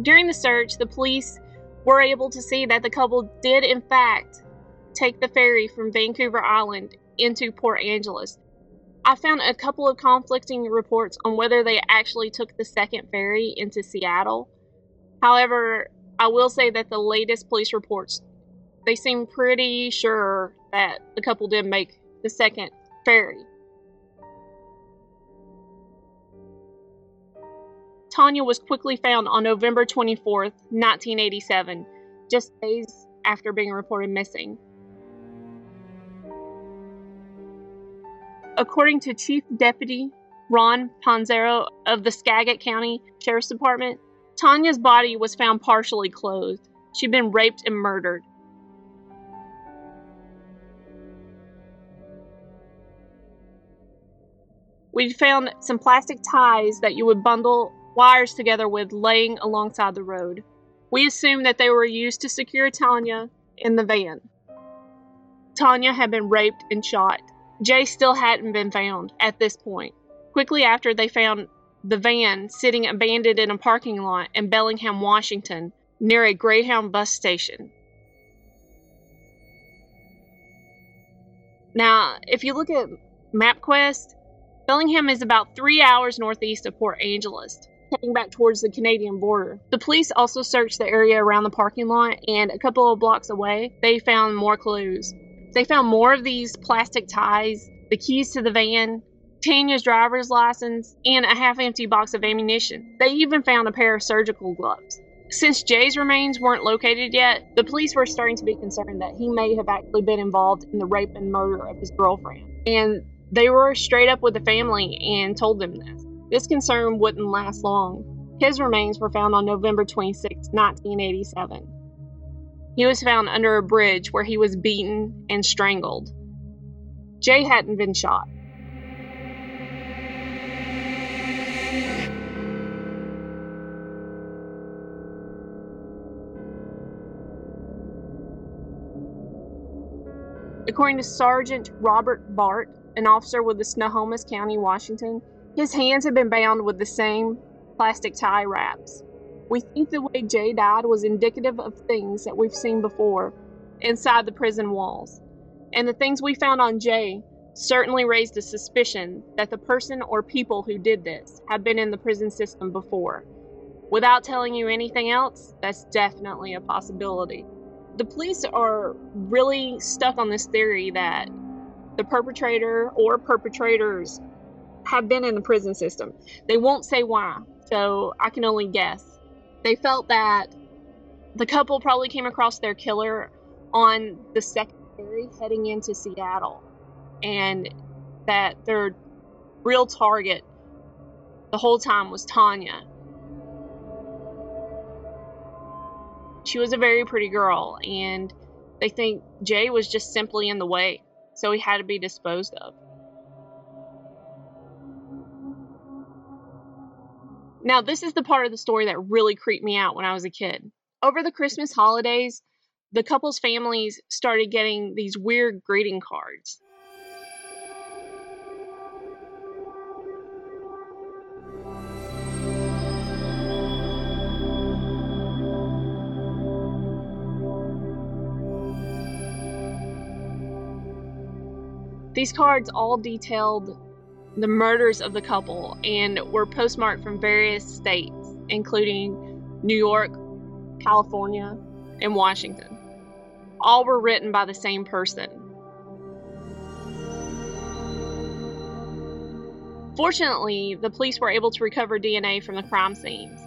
during the search, the police were able to see that the couple did, in fact, take the ferry from Vancouver Island into Port Angeles. I found a couple of conflicting reports on whether they actually took the second ferry into Seattle. However, I will say that the latest police reports they seem pretty sure that the couple did make the second ferry. Tanya was quickly found on November 24, 1987, just days after being reported missing. According to Chief Deputy Ron Panzero of the Skagit County Sheriff's Department, Tanya's body was found partially clothed. She'd been raped and murdered. We found some plastic ties that you would bundle wires together with laying alongside the road. We assumed that they were used to secure Tanya in the van. Tanya had been raped and shot. Jay still hadn't been found at this point. Quickly after, they found the van sitting abandoned in a parking lot in Bellingham, Washington, near a Greyhound bus station. Now, if you look at MapQuest, Bellingham is about three hours northeast of Port Angeles heading back towards the Canadian border. The police also searched the area around the parking lot, and a couple of blocks away, they found more clues. They found more of these plastic ties, the keys to the van, Tanya's driver's license, and a half empty box of ammunition. They even found a pair of surgical gloves. Since Jay's remains weren't located yet, the police were starting to be concerned that he may have actually been involved in the rape and murder of his girlfriend. And they were straight up with the family and told them this. This concern wouldn't last long. His remains were found on November 26, 1987. He was found under a bridge where he was beaten and strangled. Jay hadn't been shot. According to Sergeant Robert Bart, an officer with the Snohomish County, Washington, his hands had been bound with the same plastic tie wraps. We think the way Jay died was indicative of things that we've seen before inside the prison walls. And the things we found on Jay certainly raised a suspicion that the person or people who did this had been in the prison system before. Without telling you anything else, that's definitely a possibility. The police are really stuck on this theory that the perpetrator or perpetrators have been in the prison system. They won't say why, so I can only guess. They felt that the couple probably came across their killer on the secondary heading into Seattle, and that their real target the whole time was Tanya. She was a very pretty girl, and They think Jay was just simply in the way, so he had to be disposed of. Now, this is the part of the story that really creeped me out when I was a kid. Over the Christmas holidays, the couple's families started getting these weird greeting cards. These cards all detailed the murders of the couple and were postmarked from various states, including New York, California, and Washington. All were written by the same person. Fortunately, the police were able to recover DNA from the crime scenes.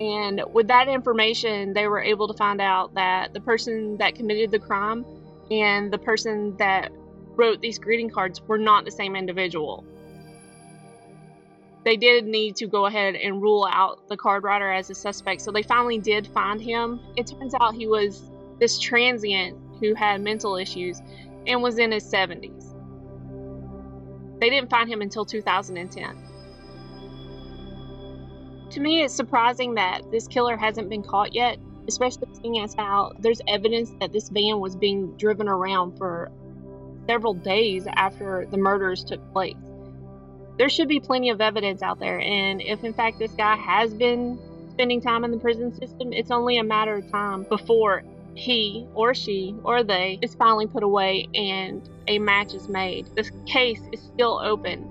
And with that information, they were able to find out that the person that committed the crime and the person that wrote these greeting cards were not the same individual. They did need to go ahead and rule out the card writer as a suspect, so they finally did find him. It turns out he was this transient who had mental issues and was in his 70s. They didn't find him until 2010. To me, it's surprising that this killer hasn't been caught yet, especially seeing as how there's evidence that this van was being driven around for several days after the murders took place. There should be plenty of evidence out there, and if in fact this guy has been spending time in the prison system, it's only a matter of time before he or she or they is finally put away and a match is made. This case is still open.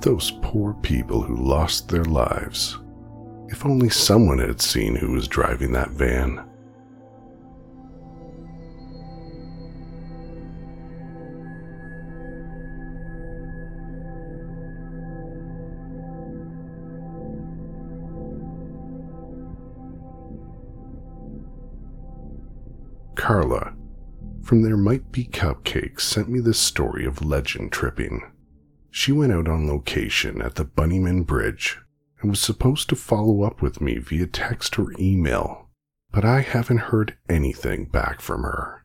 Those poor people who lost their lives. If only someone had seen who was driving that van. Carla from There Might Be Cupcakes sent me this story of legend tripping. She went out on location at the Bunnyman Bridge and was supposed to follow up with me via text or email, but I haven't heard anything back from her.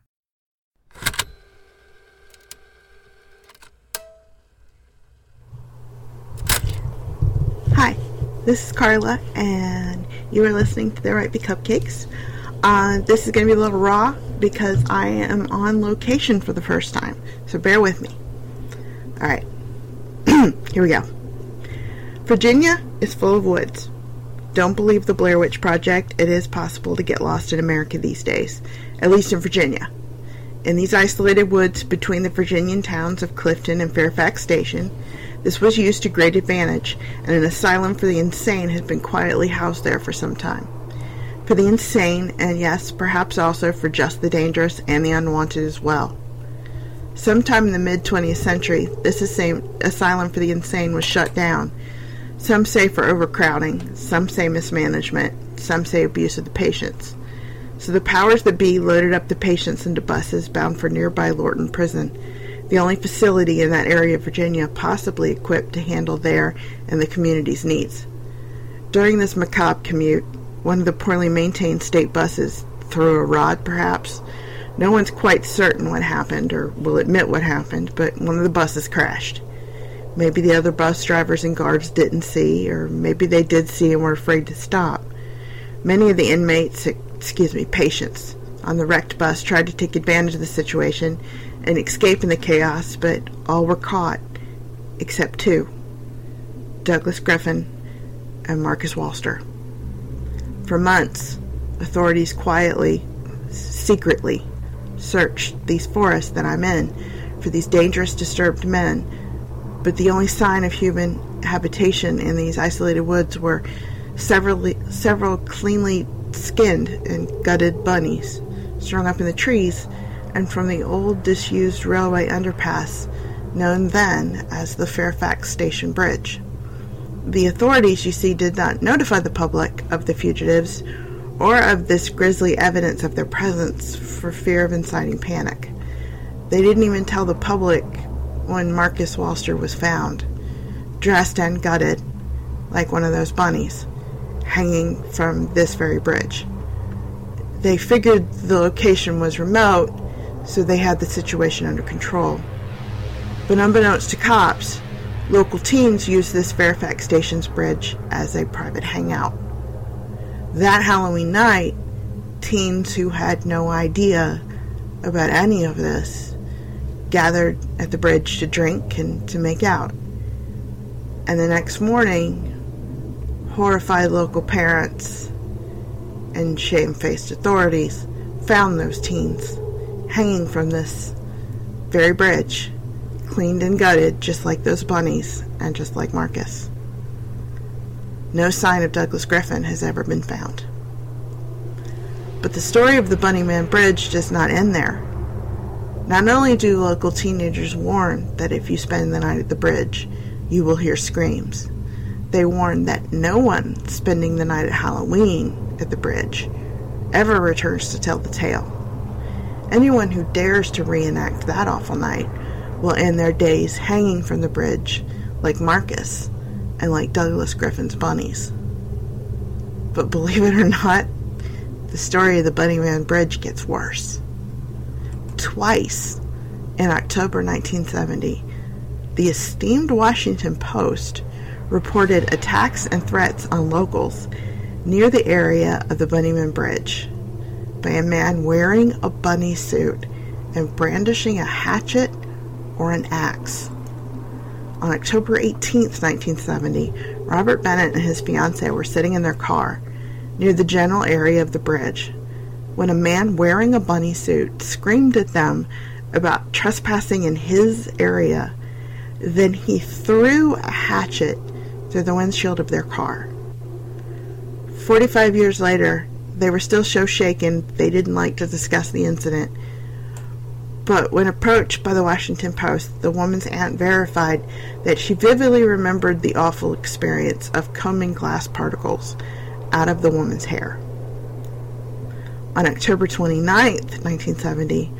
Hi, this is Carla, and you are listening to There Might Be Cupcakes. Uh, this is going to be a little raw because I am on location for the first time, so bear with me. Alright, here we go. Virginia is full of woods. Don't believe the Blair Witch Project. It is possible to get lost in America these days, at least in Virginia. In these isolated woods between the Virginian towns of Clifton and Fairfax Station, this was used to great advantage, and an asylum for the insane has been quietly housed there for some time. For the insane, and yes, perhaps also for just the dangerous and the unwanted as well. Sometime in the mid 20th century, this asylum for the insane was shut down some say for overcrowding, some say mismanagement, some say abuse of the patients. So the powers that be loaded up the patients into buses bound for nearby Lorton Prison, the only facility in that area of Virginia possibly equipped to handle their and the community's needs. During this macabre commute, one of the poorly maintained state buses threw a rod, perhaps. No one's quite certain what happened or will admit what happened, but one of the buses crashed. Maybe the other bus drivers and guards didn't see, or maybe they did see and were afraid to stop. Many of the inmates, excuse me, patients, on the wrecked bus tried to take advantage of the situation and escape in the chaos, but all were caught, except two Douglas Griffin and Marcus Walster. For months, authorities quietly, secretly, searched these forests that I'm in for these dangerous, disturbed men but the only sign of human habitation in these isolated woods were several, several cleanly skinned and gutted bunnies strung up in the trees and from the old disused railway underpass known then as the Fairfax Station Bridge. The authorities, you see, did not notify the public of the fugitives or of this grisly evidence of their presence for fear of inciting panic. They didn't even tell the public when Marcus Walster was found, dressed and gutted like one of those bunnies, hanging from this very bridge. They figured the location was remote, so they had the situation under control. But unbeknownst to cops, local teens used this Fairfax Station's bridge as a private hangout. That Halloween night, teens who had no idea about any of this gathered at the bridge to drink and to make out. And the next morning, horrified local parents and shamefaced authorities found those teens hanging from this very bridge, cleaned and gutted just like those bunnies and just like Marcus. No sign of Douglas Griffin has ever been found. But the story of the Bunnyman Bridge does not end there. Not only do local teenagers warn that if you spend the night at the bridge, you will hear screams, they warn that no one spending the night at Halloween at the bridge ever returns to tell the tale. Anyone who dares to reenact that awful night will end their days hanging from the bridge like Marcus and like Douglas Griffin's bunnies. But believe it or not, the story of the Bunnyman Bridge gets worse. Twice in October 1970, the esteemed Washington Post reported attacks and threats on locals near the area of the Bunnyman Bridge by a man wearing a bunny suit and brandishing a hatchet or an axe. On October 18, 1970, Robert Bennett and his fiancee were sitting in their car near the general area of the bridge when a man wearing a bunny suit screamed at them about trespassing in his area. Then he threw a hatchet through the windshield of their car. 45 years later, they were still so shaken they didn't like to discuss the incident. But when approached by the Washington Post, the woman's aunt verified that she vividly remembered the awful experience of combing glass particles out of the woman's hair. On October 29, 1970,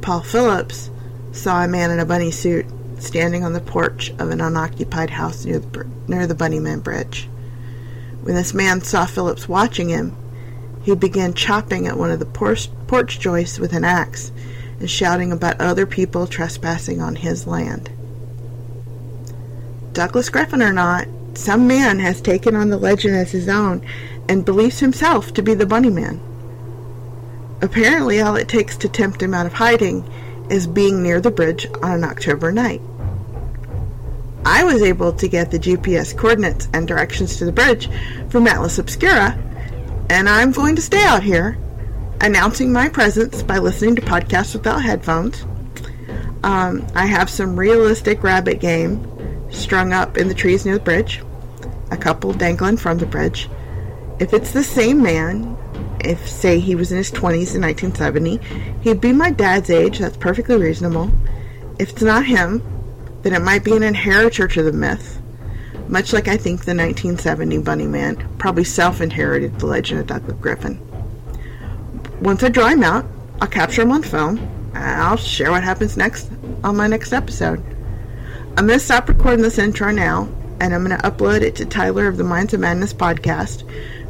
Paul Phillips saw a man in a bunny suit standing on the porch of an unoccupied house near the, near the Bunnyman Bridge. When this man saw Phillips watching him, he began chopping at one of the porch, porch joists with an axe and shouting about other people trespassing on his land. Douglas Griffin or not, some man has taken on the legend as his own and believes himself to be the Bunny Man. Apparently, all it takes to tempt him out of hiding is being near the bridge on an October night. I was able to get the GPS coordinates and directions to the bridge from Atlas Obscura, and I'm going to stay out here, announcing my presence by listening to podcasts without headphones. Um, I have some realistic rabbit game strung up in the trees near the bridge, a couple dangling from the bridge. If it's the same man, if, say, he was in his 20s in 1970, he'd be my dad's age. That's perfectly reasonable. If it's not him, then it might be an inheritor to the myth. Much like I think the 1970 Bunny Man probably self inherited the legend of Douglas Griffin. Once I draw him out, I'll capture him on film, and I'll share what happens next on my next episode. I'm going to stop recording this intro now, and I'm going to upload it to Tyler of the Minds of Madness podcast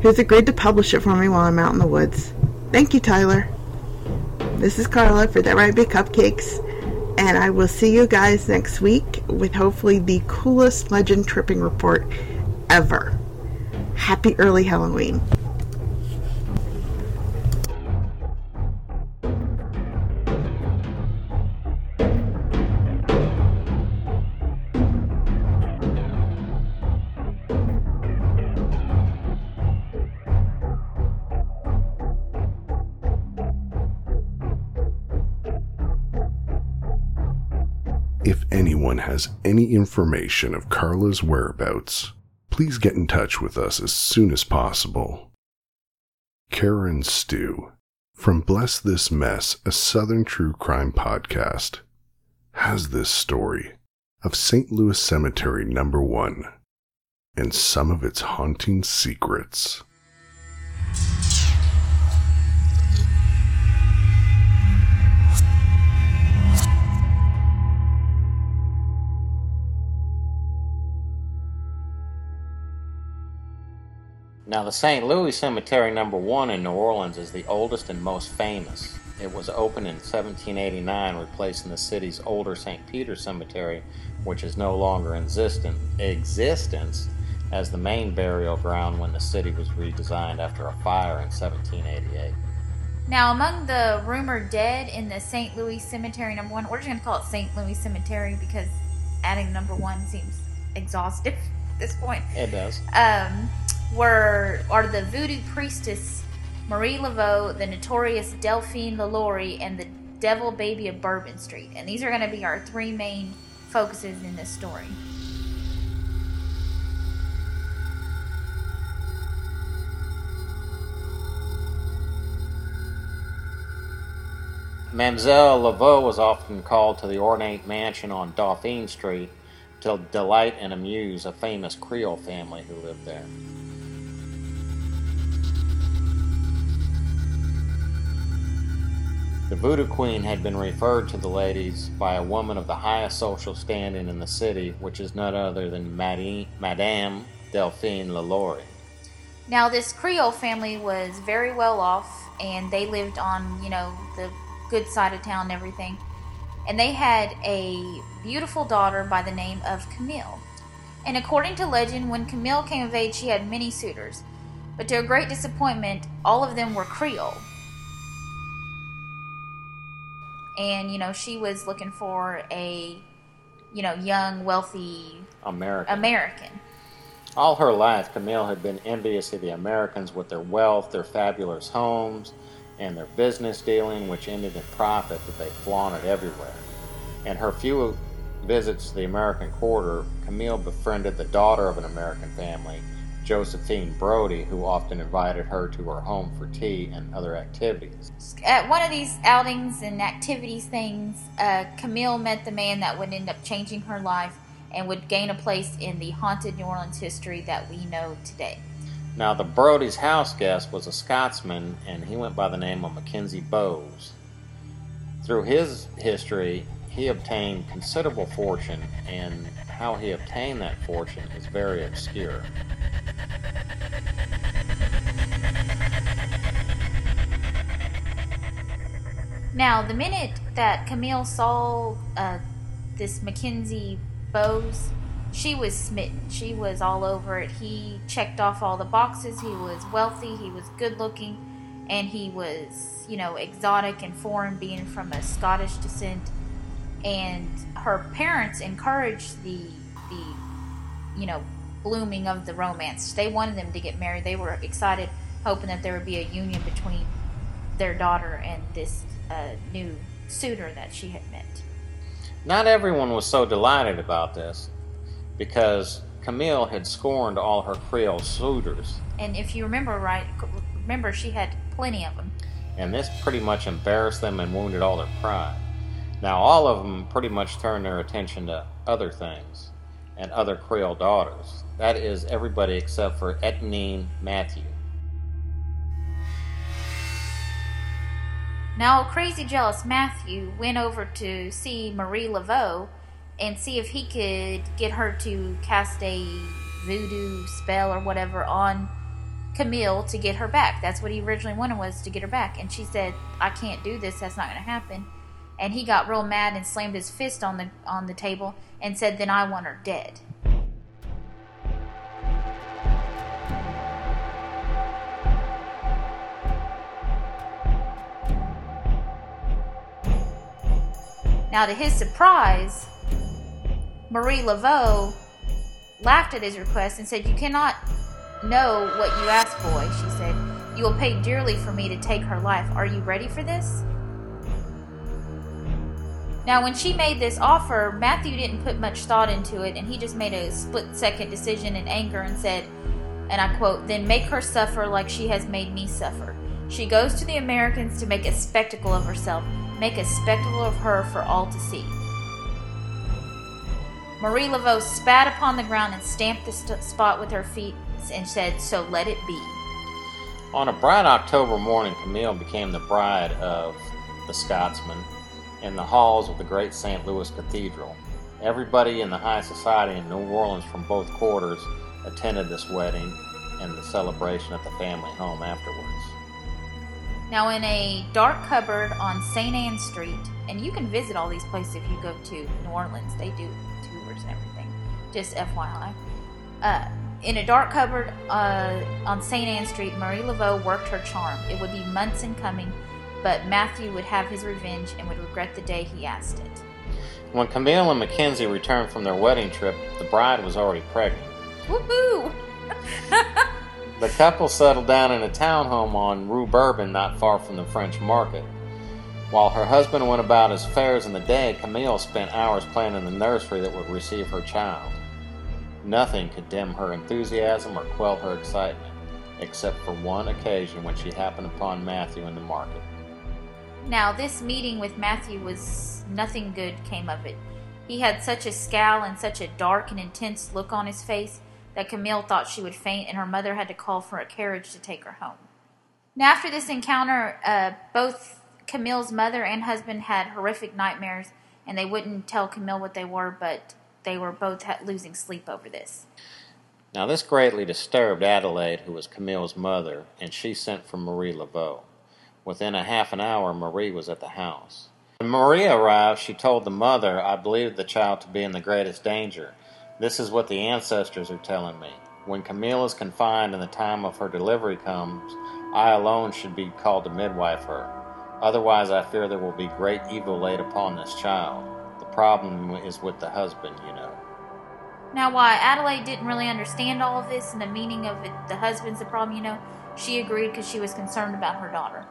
who's agreed to publish it for me while I'm out in the woods. Thank you, Tyler. This is Carla for There Might Be Cupcakes, and I will see you guys next week with hopefully the coolest legend tripping report ever. Happy early Halloween. Has any information of Carla's whereabouts, please get in touch with us as soon as possible. Karen Stew, from Bless This Mess, a Southern True Crime podcast, has this story of St. Louis Cemetery Number 1 and some of its haunting secrets. Now, the St. Louis Cemetery number one in New Orleans is the oldest and most famous. It was opened in 1789, replacing the city's older St. Peter's Cemetery, which is no longer in existence, existence as the main burial ground when the city was redesigned after a fire in 1788. Now, among the rumored dead in the St. Louis Cemetery number one, we're just going to call it St. Louis Cemetery because adding number one seems exhaustive at this point. It does. Um, were are the voodoo priestess Marie Laveau, the notorious Delphine LaLaurie, and the Devil Baby of Bourbon Street. And these are going to be our three main focuses in this story. Mamselle Laveau was often called to the ornate mansion on Dauphine Street to delight and amuse a famous Creole family who lived there. The Voodoo Queen had been referred to the ladies by a woman of the highest social standing in the city, which is none other than Madame Delphine LaLaurie. Now, this Creole family was very well off, and they lived on, you know, the good side of town and everything. And they had a beautiful daughter by the name of Camille. And according to legend, when Camille came of age, she had many suitors. But to her great disappointment, all of them were Creole. And, you know, she was looking for a, you know, young, wealthy American. American. All her life, Camille had been envious of the Americans with their wealth, their fabulous homes, and their business dealing, which ended in profit that they flaunted everywhere. In her few visits to the American quarter, Camille befriended the daughter of an American family, Josephine Brody, who often invited her to her home for tea and other activities. At one of these outings and activities things, uh, Camille met the man that would end up changing her life and would gain a place in the haunted New Orleans history that we know today. Now, the Brody's house guest was a Scotsman, and he went by the name of Mackenzie Bowes. Through his history, he obtained considerable fortune, and how he obtained that fortune is very obscure. Now, the minute that Camille saw uh, this Mackenzie Bowes, she was smitten. She was all over it. He checked off all the boxes. He was wealthy, he was good looking, and he was, you know, exotic and foreign, being from a Scottish descent. And her parents encouraged the the you know blooming of the romance. They wanted them to get married. They were excited, hoping that there would be a union between their daughter and this uh, new suitor that she had met. Not everyone was so delighted about this because Camille had scorned all her Creole suitors. And if you remember right, remember she had plenty of them. And this pretty much embarrassed them and wounded all their pride. Now, all of them pretty much turned their attention to other things and other Creole daughters. That is, everybody except for Etienne Matthew. Now, crazy jealous Matthew went over to see Marie Laveau and see if he could get her to cast a voodoo spell or whatever on Camille to get her back. That's what he originally wanted was to get her back. And she said, "I can't do this. That's not going to happen." And he got real mad and slammed his fist on the on the table and said, "Then I want her dead." Now, to his surprise, Marie Laveau laughed at his request and said, You cannot know what you ask, boy, she said. You will pay dearly for me to take her life. Are you ready for this? Now, when she made this offer, Matthew didn't put much thought into it, and he just made a split second decision in anger and said, and I quote, Then make her suffer like she has made me suffer. She goes to the Americans to make a spectacle of herself, make a spectacle of her for all to see. Marie Laveau spat upon the ground and stamped the st- spot with her feet and said, So let it be. On a bright October morning, Camille became the bride of the Scotsman in the halls of the great St. Louis Cathedral. Everybody in the high society in New Orleans from both quarters attended this wedding, and the celebration at the family home afterwards. Now, in a dark cupboard on St. Anne Street, and you can visit all these places if you go to New Orleans, they do tours and everything, just FYI. Uh, in a dark cupboard uh, on St. Anne Street, Marie Laveau worked her charm. It would be months in coming, but Matthew would have his revenge and would regret the day he asked it. When Camille and Mackenzie returned from their wedding trip, the bride was already pregnant. Woohoo! The couple settled down in a townhome on Rue Bourbon, not far from the French market. While her husband went about his affairs in the day, Camille spent hours planning the nursery that would receive her child. Nothing could dim her enthusiasm or quell her excitement, except for one occasion when she happened upon Matthew in the market. Now, this meeting with Matthew was nothing good came of it. He had such a scowl and such a dark and intense look on his face that Camille thought she would faint, and her mother had to call for a carriage to take her home. Now, after this encounter, uh, both Camille's mother and husband had horrific nightmares, and they wouldn't tell Camille what they were, but they were both ha- losing sleep over this. Now, this greatly disturbed Adelaide, who was Camille's mother, and she sent for Marie Laveau. Within a half an hour, Marie was at the house. When Marie arrived, she told the mother, I believed the child to be in the greatest danger. This is what the ancestors are telling me. When Camille is confined and the time of her delivery comes, I alone should be called to midwife her. Otherwise, I fear there will be great evil laid upon this child. The problem is with the husband, you know. Now, why Adelaide didn't really understand all of this and the meaning of it, the husband's the problem, you know, she agreed because she was concerned about her daughter.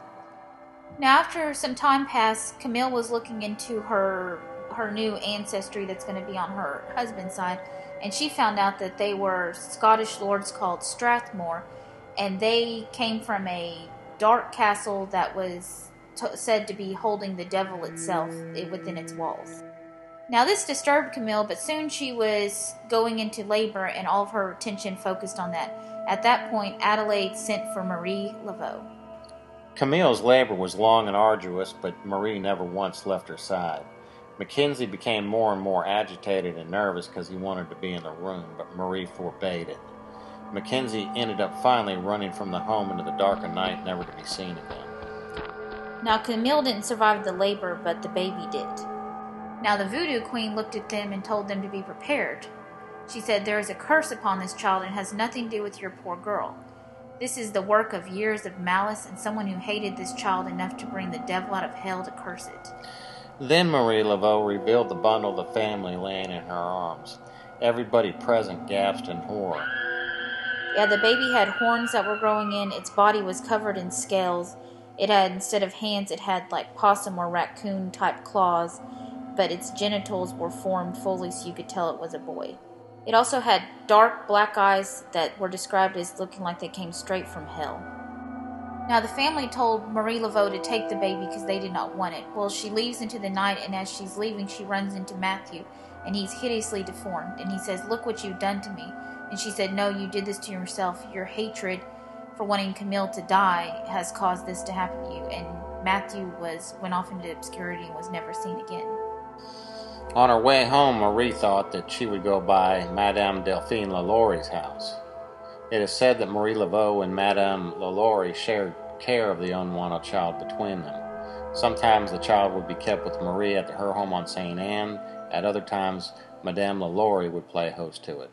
Now, after some time passed, Camille was looking into her her new ancestry that's going to be on her husband's side, and she found out that they were Scottish lords called Strathmore, and they came from a dark castle that was t- said to be holding the devil itself within its walls. Now, this disturbed Camille, but soon she was going into labor and all of her attention focused on that. At that point, Adelaide sent for Marie Laveau. Camille's labor was long and arduous, but Marie never once left her side. Mackenzie became more and more agitated and nervous because he wanted to be in the room, but Marie forbade it. Mackenzie ended up finally running from the home into the dark of night, never to be seen again. Now, Camille didn't survive the labor, but the baby did. Now, the voodoo queen looked at them and told them to be prepared. She said, There is a curse upon this child and has nothing to do with your poor girl. This is the work of years of malice and someone who hated this child enough to bring the devil out of hell to curse it. Then Marie Laveau revealed the bundle of the family laying in her arms. Everybody present gasped in horror. Yeah, the baby had horns that were growing in. Its body was covered in scales. It had, instead of hands, it had like possum or raccoon type claws, but its genitals were formed fully so you could tell it was a boy. It also had dark black eyes that were described as looking like they came straight from hell. Now, the family told Marie Laveau to take the baby because they did not want it. Well, she leaves into the night, and as she's leaving, she runs into Matthew, and he's hideously deformed. And he says, Look what you've done to me. And she said, No, you did this to yourself. Your hatred for wanting Camille to die has caused this to happen to you. And Matthew was went off into obscurity and was never seen again. On her way home, Marie thought that she would go by Madame Delphine Lalaurie's house. It is said that Marie Laveau and Madame Lalaurie shared care of the unwanted child between them. Sometimes the child would be kept with Marie at her home on St. Anne. At other times, Madame Lalaurie would play host to it.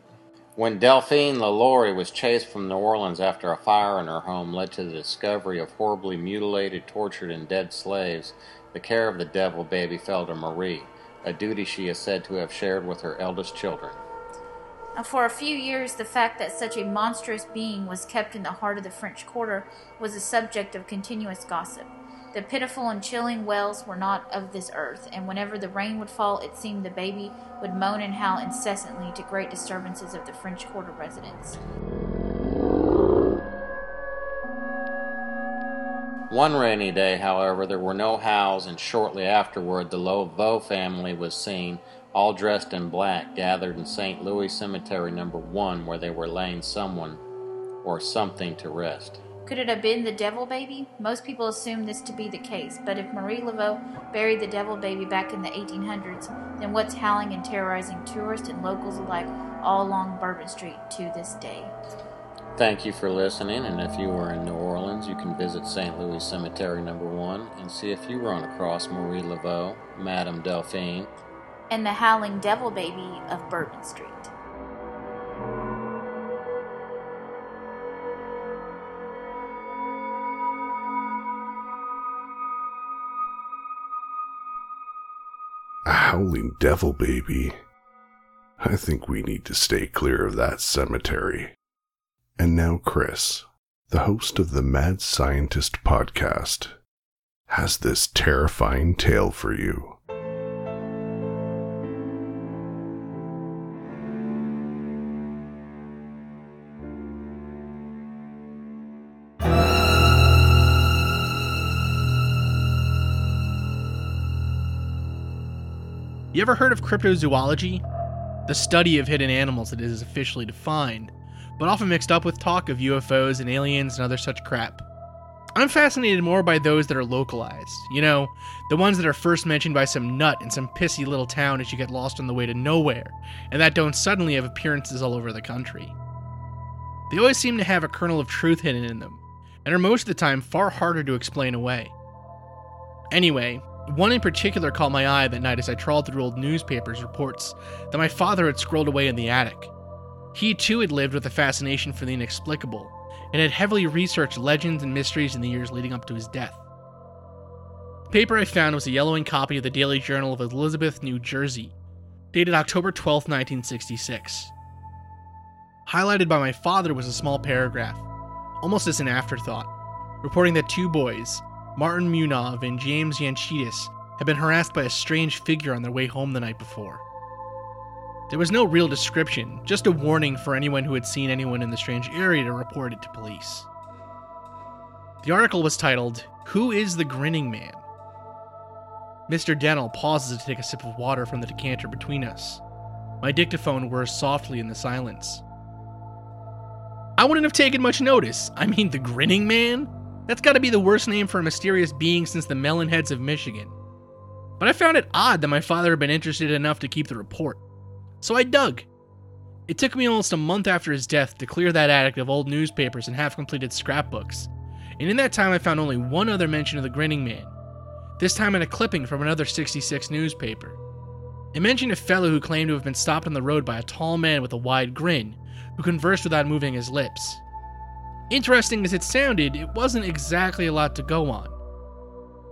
When Delphine Lalaurie was chased from New Orleans after a fire in her home led to the discovery of horribly mutilated, tortured, and dead slaves, the care of the devil baby fell to Marie, a duty she is said to have shared with her eldest children. For a few years, the fact that such a monstrous being was kept in the heart of the French Quarter was a subject of continuous gossip. The pitiful and chilling wails were not of this earth, and whenever the rain would fall, it seemed the baby would moan and howl incessantly to great disturbances of the French Quarter residents. One rainy day, however, there were no howls, and shortly afterward the Laveau family was seen, all dressed in black, gathered in St. Louis Cemetery number one, where they were laying someone or something to rest. Could it have been the devil baby? Most people assume this to be the case, but if Marie Laveau buried the devil baby back in the 1800s, then what's howling and terrorizing tourists and locals alike all along Bourbon Street to this day? Thank you for listening, and if you were in New Orleans, you can visit St. Louis Cemetery Number 1 and see if you run across Marie Laveau, Madame Delphine, and the Howling Devil Baby of Bourbon Street. A howling devil baby. I think we need to stay clear of that cemetery. And now, Chris, the host of the Mad Scientist podcast, has this terrifying tale for you. You ever heard of cryptozoology? The study of hidden animals that is officially defined, but often mixed up with talk of UFOs and aliens and other such crap. I'm fascinated more by those that are localized. You know, the ones that are first mentioned by some nut in some pissy little town as you get lost on the way to nowhere, and that don't suddenly have appearances all over the country. They always seem to have a kernel of truth hidden in them, and are most of the time far harder to explain away. Anyway, one in particular caught my eye that night as I trawled through old newspapers reports that my father had scrolled away in the attic. He too had lived with a fascination for the inexplicable, and had heavily researched legends and mysteries in the years leading up to his death. The paper I found was a yellowing copy of the Daily Journal of Elizabeth, New Jersey, dated October 12, 1966. Highlighted by my father was a small paragraph, almost as an afterthought, reporting that two boys, Martin Munov and James Yanchitis had been harassed by a strange figure on their way home the night before. There was no real description, just a warning for anyone who had seen anyone in the strange area to report it to police. The article was titled, Who is the Grinning Man? Mr. Dennell pauses to take a sip of water from the decanter between us. My dictaphone whirs softly in the silence. I wouldn't have taken much notice. I mean, the Grinning Man? That's gotta be the worst name for a mysterious being since the Melonheads of Michigan. But I found it odd that my father had been interested enough to keep the report. So I dug. It took me almost a month after his death to clear that attic of old newspapers and half completed scrapbooks. And in that time, I found only one other mention of the Grinning Man, this time in a clipping from another 66 newspaper. It mentioned a fellow who claimed to have been stopped on the road by a tall man with a wide grin, who conversed without moving his lips. Interesting as it sounded, it wasn't exactly a lot to go on.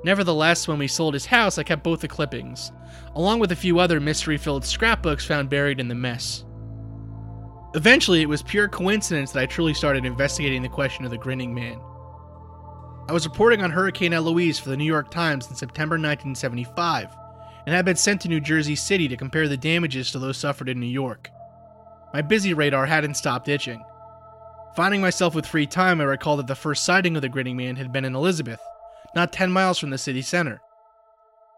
Nevertheless, when we sold his house, I kept both the clippings, along with a few other mystery filled scrapbooks found buried in the mess. Eventually, it was pure coincidence that I truly started investigating the question of the grinning man. I was reporting on Hurricane Eloise for the New York Times in September 1975, and had been sent to New Jersey City to compare the damages to those suffered in New York. My busy radar hadn't stopped itching. Finding myself with free time, I recalled that the first sighting of the grinning man had been in Elizabeth, not 10 miles from the city center.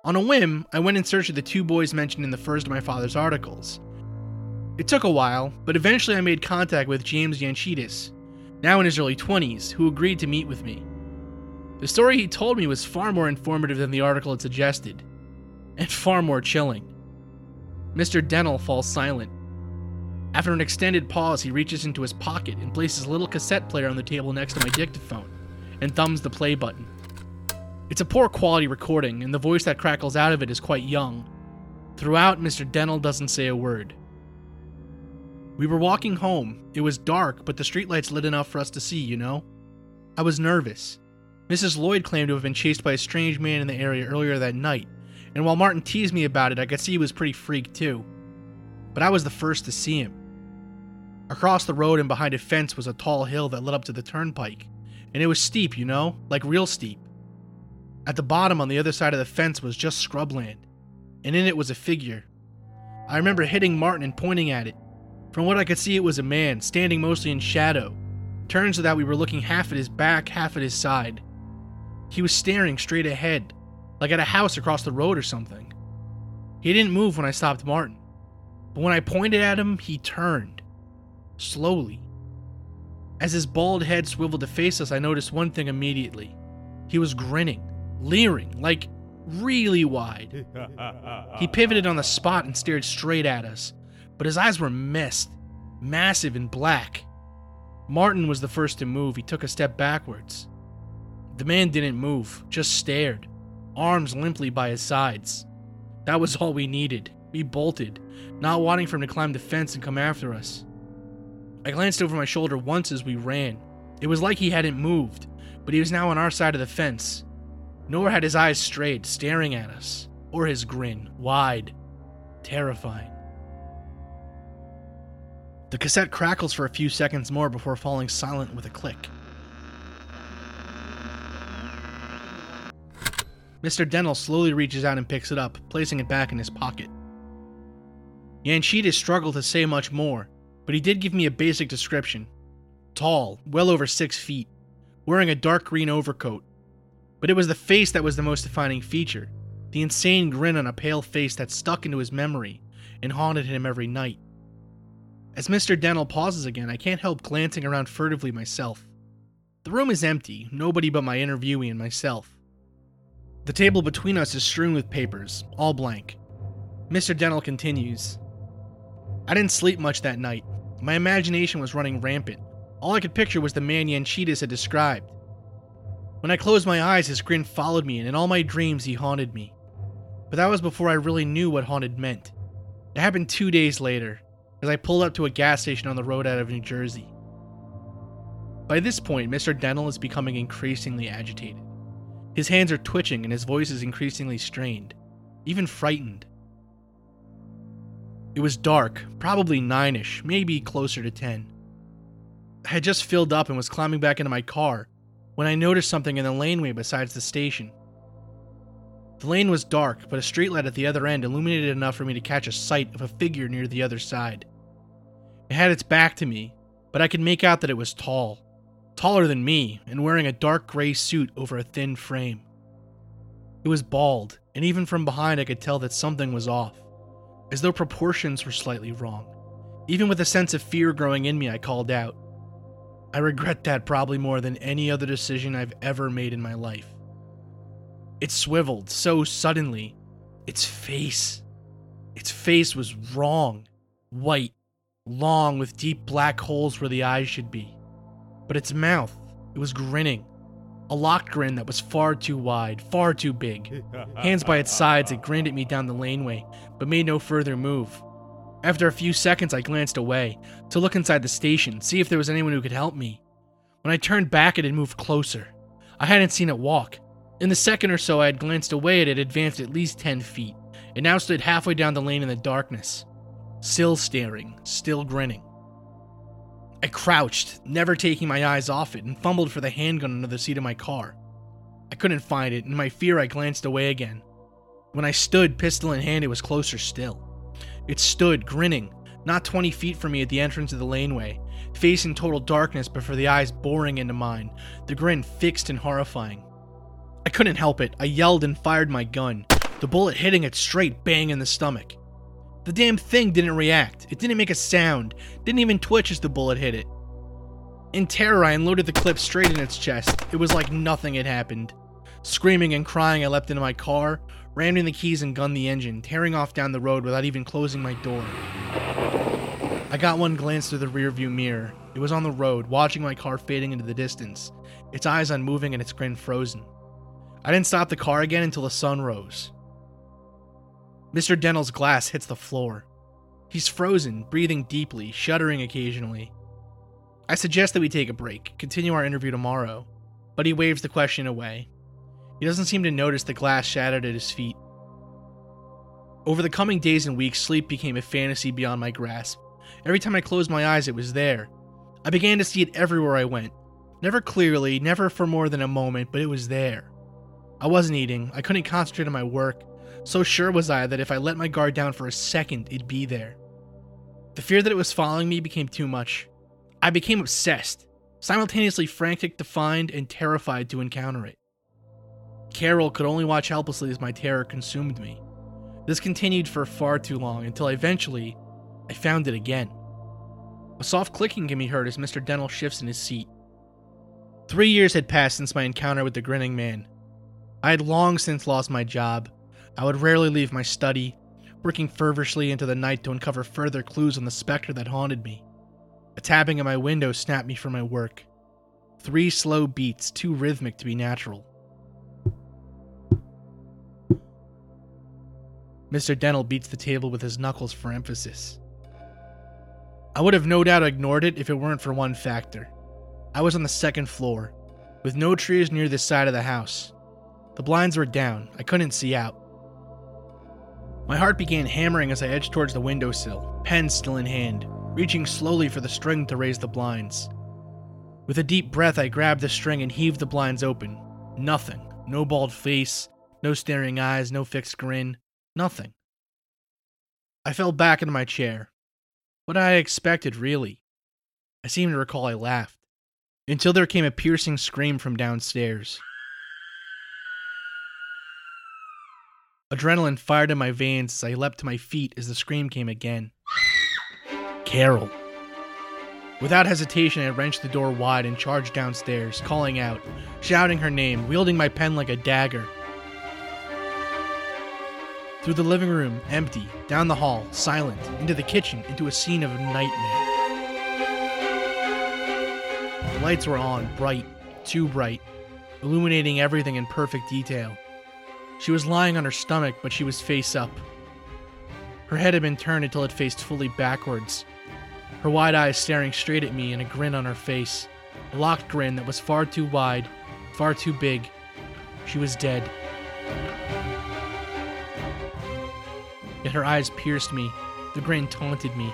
On a whim, I went in search of the two boys mentioned in the first of my father's articles. It took a while, but eventually I made contact with James Yanchitis, now in his early 20s, who agreed to meet with me. The story he told me was far more informative than the article had suggested, and far more chilling. Mr. Dennell falls silent, after an extended pause, he reaches into his pocket and places a little cassette player on the table next to my dictaphone and thumbs the play button. It's a poor quality recording, and the voice that crackles out of it is quite young. Throughout, Mr. Dennell doesn't say a word. We were walking home. It was dark, but the streetlights lit enough for us to see, you know? I was nervous. Mrs. Lloyd claimed to have been chased by a strange man in the area earlier that night, and while Martin teased me about it, I could see he was pretty freaked too. But I was the first to see him. Across the road and behind a fence was a tall hill that led up to the turnpike, and it was steep, you know, like real steep. At the bottom on the other side of the fence was just scrubland, and in it was a figure. I remember hitting Martin and pointing at it. From what I could see, it was a man, standing mostly in shadow, turned so that we were looking half at his back, half at his side. He was staring straight ahead, like at a house across the road or something. He didn't move when I stopped Martin, but when I pointed at him, he turned slowly. As his bald head swiveled to face us, I noticed one thing immediately. He was grinning, leering, like really wide. he pivoted on the spot and stared straight at us, but his eyes were mist, massive and black. Martin was the first to move. He took a step backwards. The man didn't move, just stared, arms limply by his sides. That was all we needed. We bolted, not wanting for him to climb the fence and come after us. I glanced over my shoulder once as we ran. It was like he hadn't moved, but he was now on our side of the fence. Nor had his eyes strayed, staring at us, or his grin, wide, terrifying. The cassette crackles for a few seconds more before falling silent with a click. Mr. Dental slowly reaches out and picks it up, placing it back in his pocket. Yanchita struggled to say much more, but he did give me a basic description. Tall, well over six feet, wearing a dark green overcoat. But it was the face that was the most defining feature the insane grin on a pale face that stuck into his memory and haunted him every night. As Mr. Dental pauses again, I can't help glancing around furtively myself. The room is empty, nobody but my interviewee and myself. The table between us is strewn with papers, all blank. Mr. Dental continues I didn't sleep much that night. My imagination was running rampant. All I could picture was the man Yanchitis had described. When I closed my eyes, his grin followed me, and in all my dreams, he haunted me. But that was before I really knew what haunted meant. It happened two days later, as I pulled up to a gas station on the road out of New Jersey. By this point, Mr. Dental is becoming increasingly agitated. His hands are twitching and his voice is increasingly strained, even frightened. It was dark, probably nine ish, maybe closer to 10. I had just filled up and was climbing back into my car when I noticed something in the laneway besides the station. The lane was dark, but a streetlight at the other end illuminated enough for me to catch a sight of a figure near the other side. It had its back to me, but I could make out that it was tall, taller than me, and wearing a dark gray suit over a thin frame. It was bald, and even from behind I could tell that something was off, as though proportions were slightly wrong. Even with a sense of fear growing in me, I called out. I regret that probably more than any other decision I've ever made in my life. It swiveled so suddenly. Its face. Its face was wrong. White, long, with deep black holes where the eyes should be. But its mouth, it was grinning. A locked grin that was far too wide, far too big. Hands by its sides, it grinned at me down the laneway, but made no further move. After a few seconds, I glanced away to look inside the station, see if there was anyone who could help me. When I turned back, it had moved closer. I hadn't seen it walk. In the second or so I had glanced away, it had advanced at least 10 feet. It now stood halfway down the lane in the darkness, still staring, still grinning. I crouched, never taking my eyes off it, and fumbled for the handgun under the seat of my car. I couldn't find it, and in my fear, I glanced away again. When I stood, pistol in hand, it was closer still. It stood, grinning, not 20 feet from me at the entrance of the laneway, facing total darkness but for the eyes boring into mine, the grin fixed and horrifying. I couldn't help it. I yelled and fired my gun, the bullet hitting it straight bang in the stomach. The damn thing didn't react. It didn't make a sound, didn't even twitch as the bullet hit it. In terror, I unloaded the clip straight in its chest. It was like nothing had happened. Screaming and crying, I leapt into my car, rammed in the keys, and gunned the engine, tearing off down the road without even closing my door. I got one glance through the rearview mirror. It was on the road, watching my car fading into the distance, its eyes unmoving and its grin frozen. I didn't stop the car again until the sun rose. Mr. Dental's glass hits the floor. He's frozen, breathing deeply, shuddering occasionally. I suggest that we take a break, continue our interview tomorrow, but he waves the question away. He doesn't seem to notice the glass shattered at his feet. Over the coming days and weeks, sleep became a fantasy beyond my grasp. Every time I closed my eyes, it was there. I began to see it everywhere I went. Never clearly, never for more than a moment, but it was there. I wasn't eating, I couldn't concentrate on my work. So sure was I that if I let my guard down for a second, it'd be there. The fear that it was following me became too much. I became obsessed, simultaneously frantic to find and terrified to encounter it. Carol could only watch helplessly as my terror consumed me. This continued for far too long until eventually I found it again. A soft clicking can be heard as Mr. Dental shifts in his seat. Three years had passed since my encounter with the grinning man. I had long since lost my job. I would rarely leave my study, working feverishly into the night to uncover further clues on the specter that haunted me. A tapping at my window snapped me from my work. Three slow beats, too rhythmic to be natural. Mr. Dental beats the table with his knuckles for emphasis. I would have no doubt ignored it if it weren't for one factor. I was on the second floor, with no trees near this side of the house. The blinds were down, I couldn't see out. My heart began hammering as I edged towards the windowsill, pen still in hand, reaching slowly for the string to raise the blinds. With a deep breath, I grabbed the string and heaved the blinds open. Nothing. No bald face, no staring eyes, no fixed grin. Nothing. I fell back into my chair. What I expected, really. I seem to recall I laughed, until there came a piercing scream from downstairs. Adrenaline fired in my veins as I leapt to my feet as the scream came again. Carol. Without hesitation, I wrenched the door wide and charged downstairs, calling out, shouting her name, wielding my pen like a dagger. Through the living room, empty, down the hall, silent, into the kitchen, into a scene of nightmare. The lights were on, bright, too bright, illuminating everything in perfect detail. She was lying on her stomach, but she was face up. Her head had been turned until it faced fully backwards, her wide eyes staring straight at me and a grin on her face. A locked grin that was far too wide, far too big. She was dead. Yet her eyes pierced me. The grin taunted me.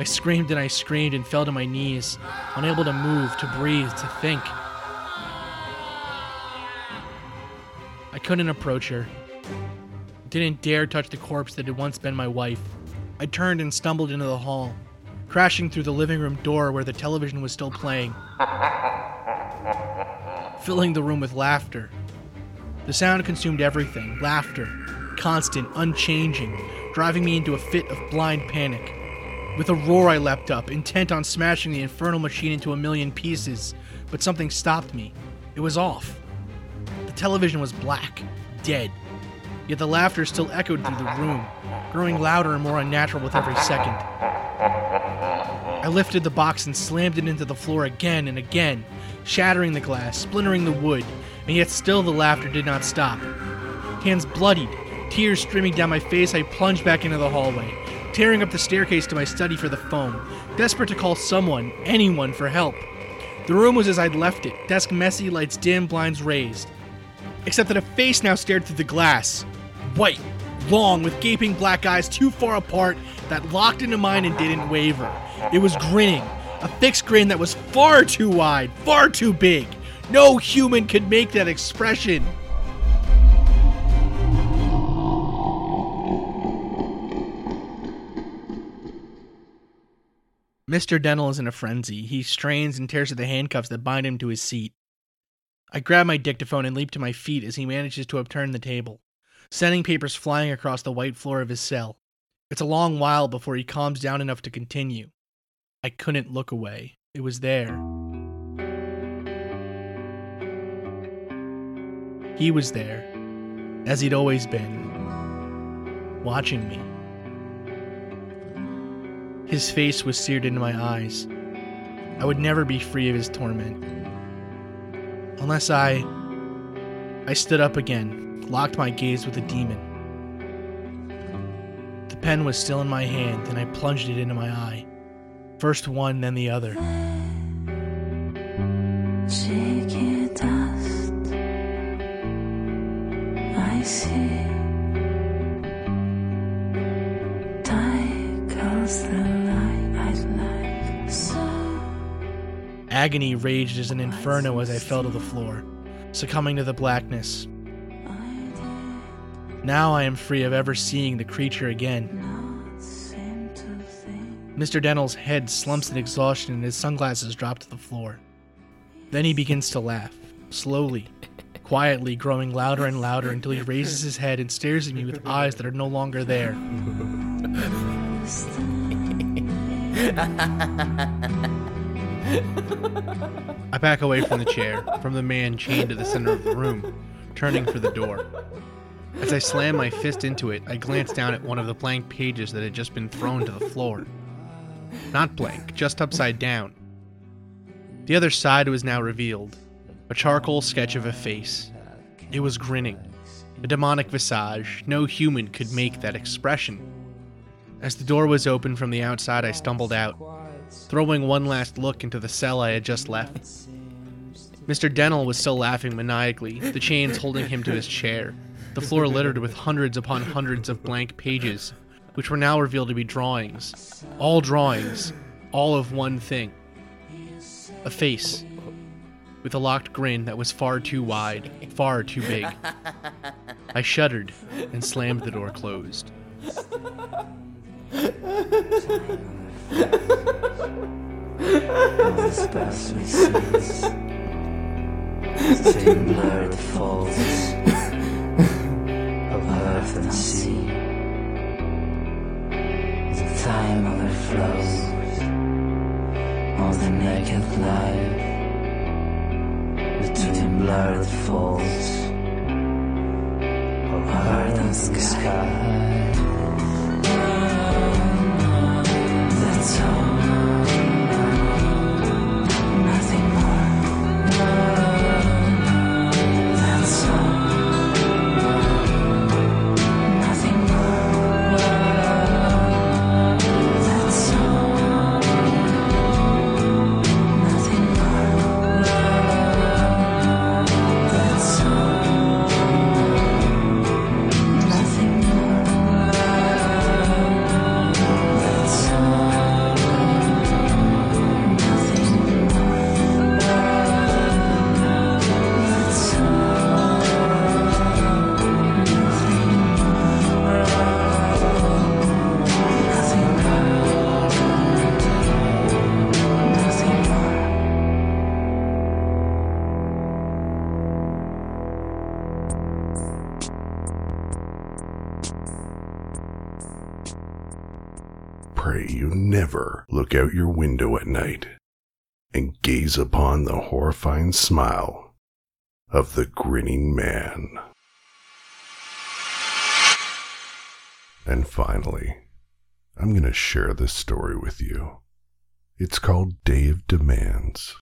I screamed and I screamed and fell to my knees, unable to move, to breathe, to think. I couldn't approach her. Didn't dare touch the corpse that had once been my wife. I turned and stumbled into the hall, crashing through the living room door where the television was still playing, filling the room with laughter. The sound consumed everything laughter, constant, unchanging, driving me into a fit of blind panic. With a roar, I leapt up, intent on smashing the infernal machine into a million pieces, but something stopped me. It was off. The television was black, dead. Yet the laughter still echoed through the room, growing louder and more unnatural with every second. I lifted the box and slammed it into the floor again and again, shattering the glass, splintering the wood, and yet still the laughter did not stop. Hands bloodied, tears streaming down my face, I plunged back into the hallway, tearing up the staircase to my study for the phone, desperate to call someone, anyone, for help. The room was as I'd left it, desk messy, lights dim, blinds raised. Except that a face now stared through the glass. White, long, with gaping black eyes too far apart that locked into mine and didn't waver. It was grinning, a fixed grin that was far too wide, far too big. No human could make that expression. Mr. Dental is in a frenzy. He strains and tears at the handcuffs that bind him to his seat. I grab my dictaphone and leap to my feet as he manages to upturn the table, sending papers flying across the white floor of his cell. It's a long while before he calms down enough to continue. I couldn't look away. It was there. He was there, as he'd always been, watching me. His face was seared into my eyes. I would never be free of his torment. Unless I. I stood up again, locked my gaze with the demon. The pen was still in my hand, and I plunged it into my eye. First one, then the other. See. Die goes the Agony raged as an inferno as I fell to the floor, succumbing to the blackness. Now I am free of ever seeing the creature again. Mr. Dental's head slumps in exhaustion and his sunglasses drop to the floor. Then he begins to laugh, slowly, quietly, growing louder and louder until he raises his head and stares at me with eyes that are no longer there. I back away from the chair, from the man chained to the center of the room, turning for the door. As I slam my fist into it, I glance down at one of the blank pages that had just been thrown to the floor. not blank, just upside down. The other side was now revealed a charcoal sketch of a face. It was grinning, a demonic visage. No human could make that expression. As the door was open from the outside, I stumbled out, throwing one last look into the cell I had just left. Mr. Dennell was still laughing maniacally, the chains holding him to his chair, the floor littered with hundreds upon hundreds of blank pages, which were now revealed to be drawings. All drawings, all of one thing a face, with a locked grin that was far too wide, far too big. I shuddered and slammed the door closed. We sees Same blurred folds Of earth and sea. The time overflows Of the naked life Between blurred folds Of earth and sky All out your window at night and gaze upon the horrifying smile of the grinning man. And finally, I'm going to share this story with you. It's called Day of Demands.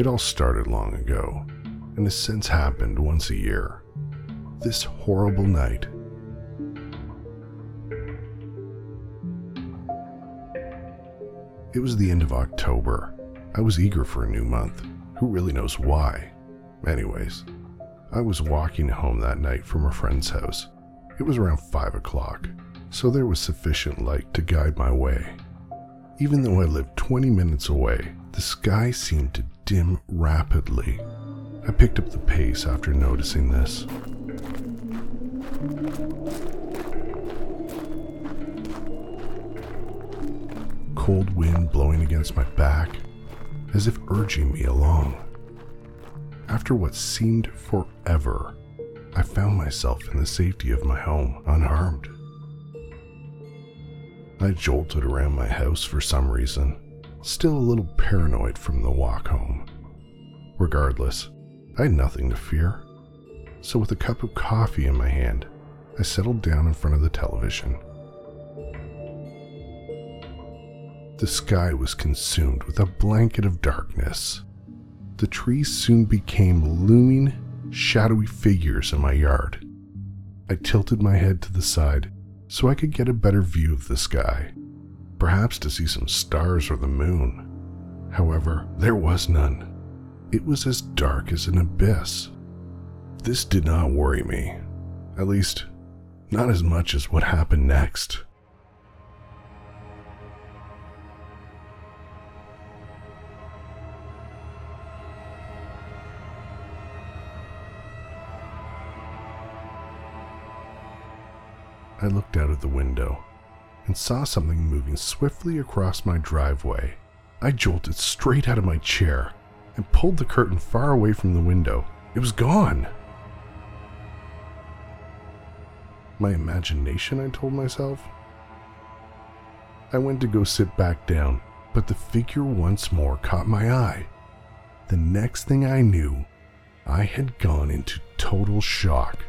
It all started long ago, and has since happened once a year. This horrible night. It was the end of October. I was eager for a new month. Who really knows why? Anyways, I was walking home that night from a friend's house. It was around 5 o'clock, so there was sufficient light to guide my way. Even though I lived 20 minutes away, the sky seemed to dim rapidly. I picked up the pace after noticing this. Cold wind blowing against my back, as if urging me along. After what seemed forever, I found myself in the safety of my home, unharmed. I jolted around my house for some reason, still a little paranoid from the walk home. Regardless, I had nothing to fear. So, with a cup of coffee in my hand, I settled down in front of the television. The sky was consumed with a blanket of darkness. The trees soon became looming, shadowy figures in my yard. I tilted my head to the side so I could get a better view of the sky, perhaps to see some stars or the moon. However, there was none. It was as dark as an abyss. This did not worry me, at least, not as much as what happened next. I looked out of the window and saw something moving swiftly across my driveway. I jolted straight out of my chair and pulled the curtain far away from the window. It was gone. My imagination, I told myself. I went to go sit back down, but the figure once more caught my eye. The next thing I knew, I had gone into total shock.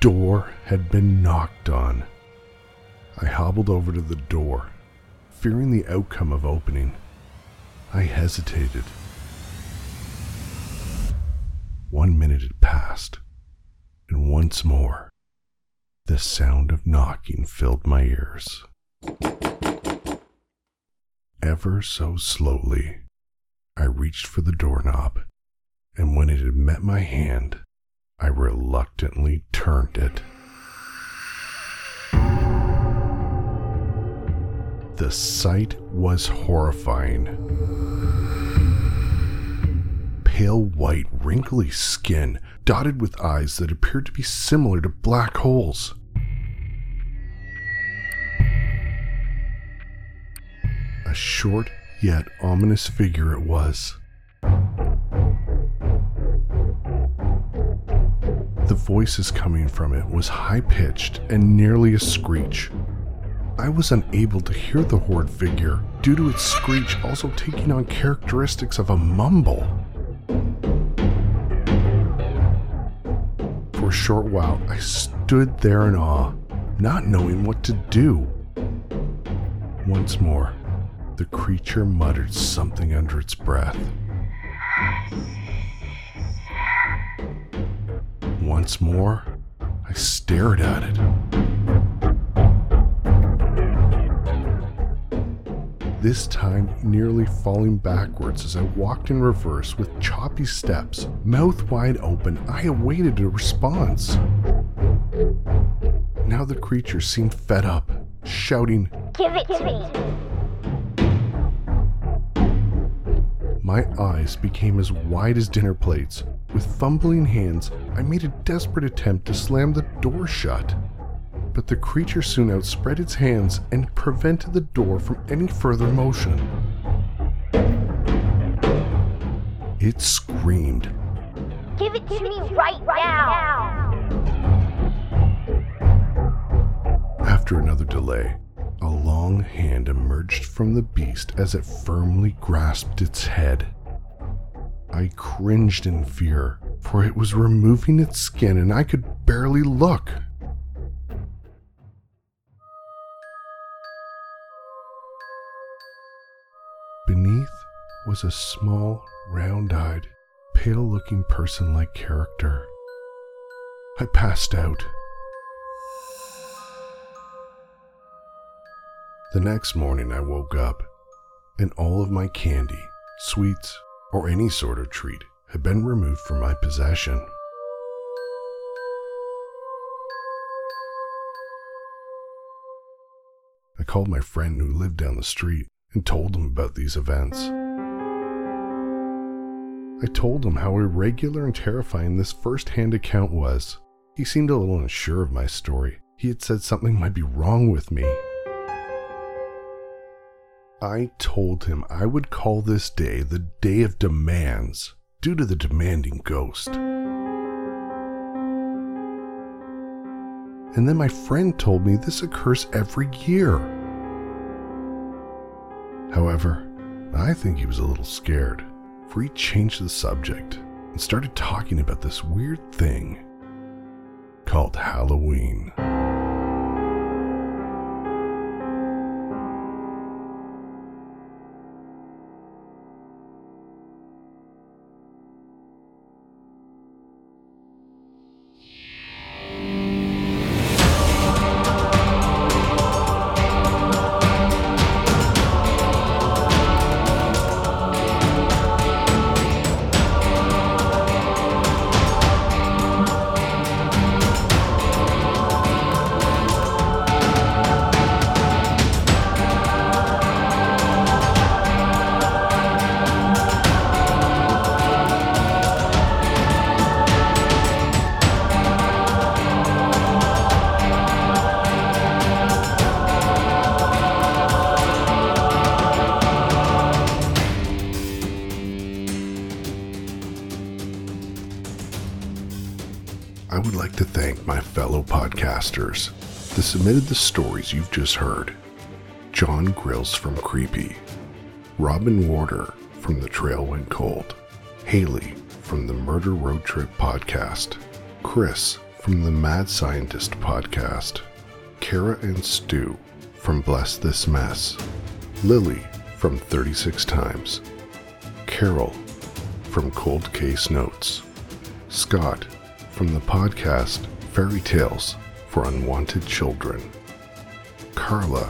Door had been knocked on. I hobbled over to the door, fearing the outcome of opening. I hesitated. One minute had passed, and once more, the sound of knocking filled my ears. Ever so slowly, I reached for the doorknob, and when it had met my hand, I reluctantly turned it. The sight was horrifying. Pale white, wrinkly skin, dotted with eyes that appeared to be similar to black holes. A short yet ominous figure it was. The voices coming from it was high pitched and nearly a screech. I was unable to hear the horde figure due to its screech also taking on characteristics of a mumble. For a short while, I stood there in awe, not knowing what to do. Once more, the creature muttered something under its breath. Once more, I stared at it. This time, nearly falling backwards as I walked in reverse with choppy steps, mouth wide open, I awaited a response. Now the creature seemed fed up, shouting, Give it to me. My eyes became as wide as dinner plates. With fumbling hands, I made a desperate attempt to slam the door shut. But the creature soon outspread its hands and prevented the door from any further motion. It screamed. Give it to me right now. After another delay, a long hand emerged from the beast as it firmly grasped its head. I cringed in fear, for it was removing its skin and I could barely look. Beneath was a small, round eyed, pale looking person like character. I passed out. The next morning, I woke up, and all of my candy, sweets, or any sort of treat had been removed from my possession. I called my friend who lived down the street and told him about these events. I told him how irregular and terrifying this first hand account was. He seemed a little unsure of my story. He had said something might be wrong with me. I told him I would call this day the Day of Demands due to the demanding ghost. And then my friend told me this occurs every year. However, I think he was a little scared, for he changed the subject and started talking about this weird thing called Halloween. Submitted the stories you've just heard. John Grills from Creepy, Robin Warder from The Trail Went Cold, Haley from the Murder Road Trip podcast, Chris from the Mad Scientist podcast, Kara and Stu from Bless This Mess, Lily from 36 Times, Carol from Cold Case Notes, Scott from the podcast Fairy Tales for Unwanted Children, Carla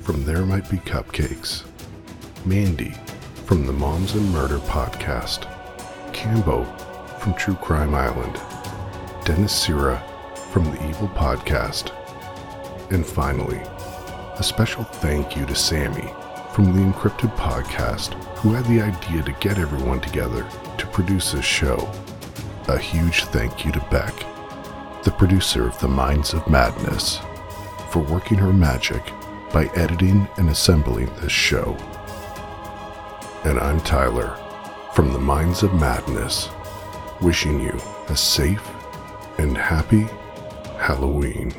from There Might Be Cupcakes, Mandy from the Moms and Murder podcast, Cambo from True Crime Island, Dennis Sira from the Evil Podcast, and finally, a special thank you to Sammy from the Encrypted Podcast, who had the idea to get everyone together to produce this show. A huge thank you to Beck, the producer of The Minds of Madness, for working her magic by editing and assembling this show. And I'm Tyler from The Minds of Madness, wishing you a safe and happy Halloween.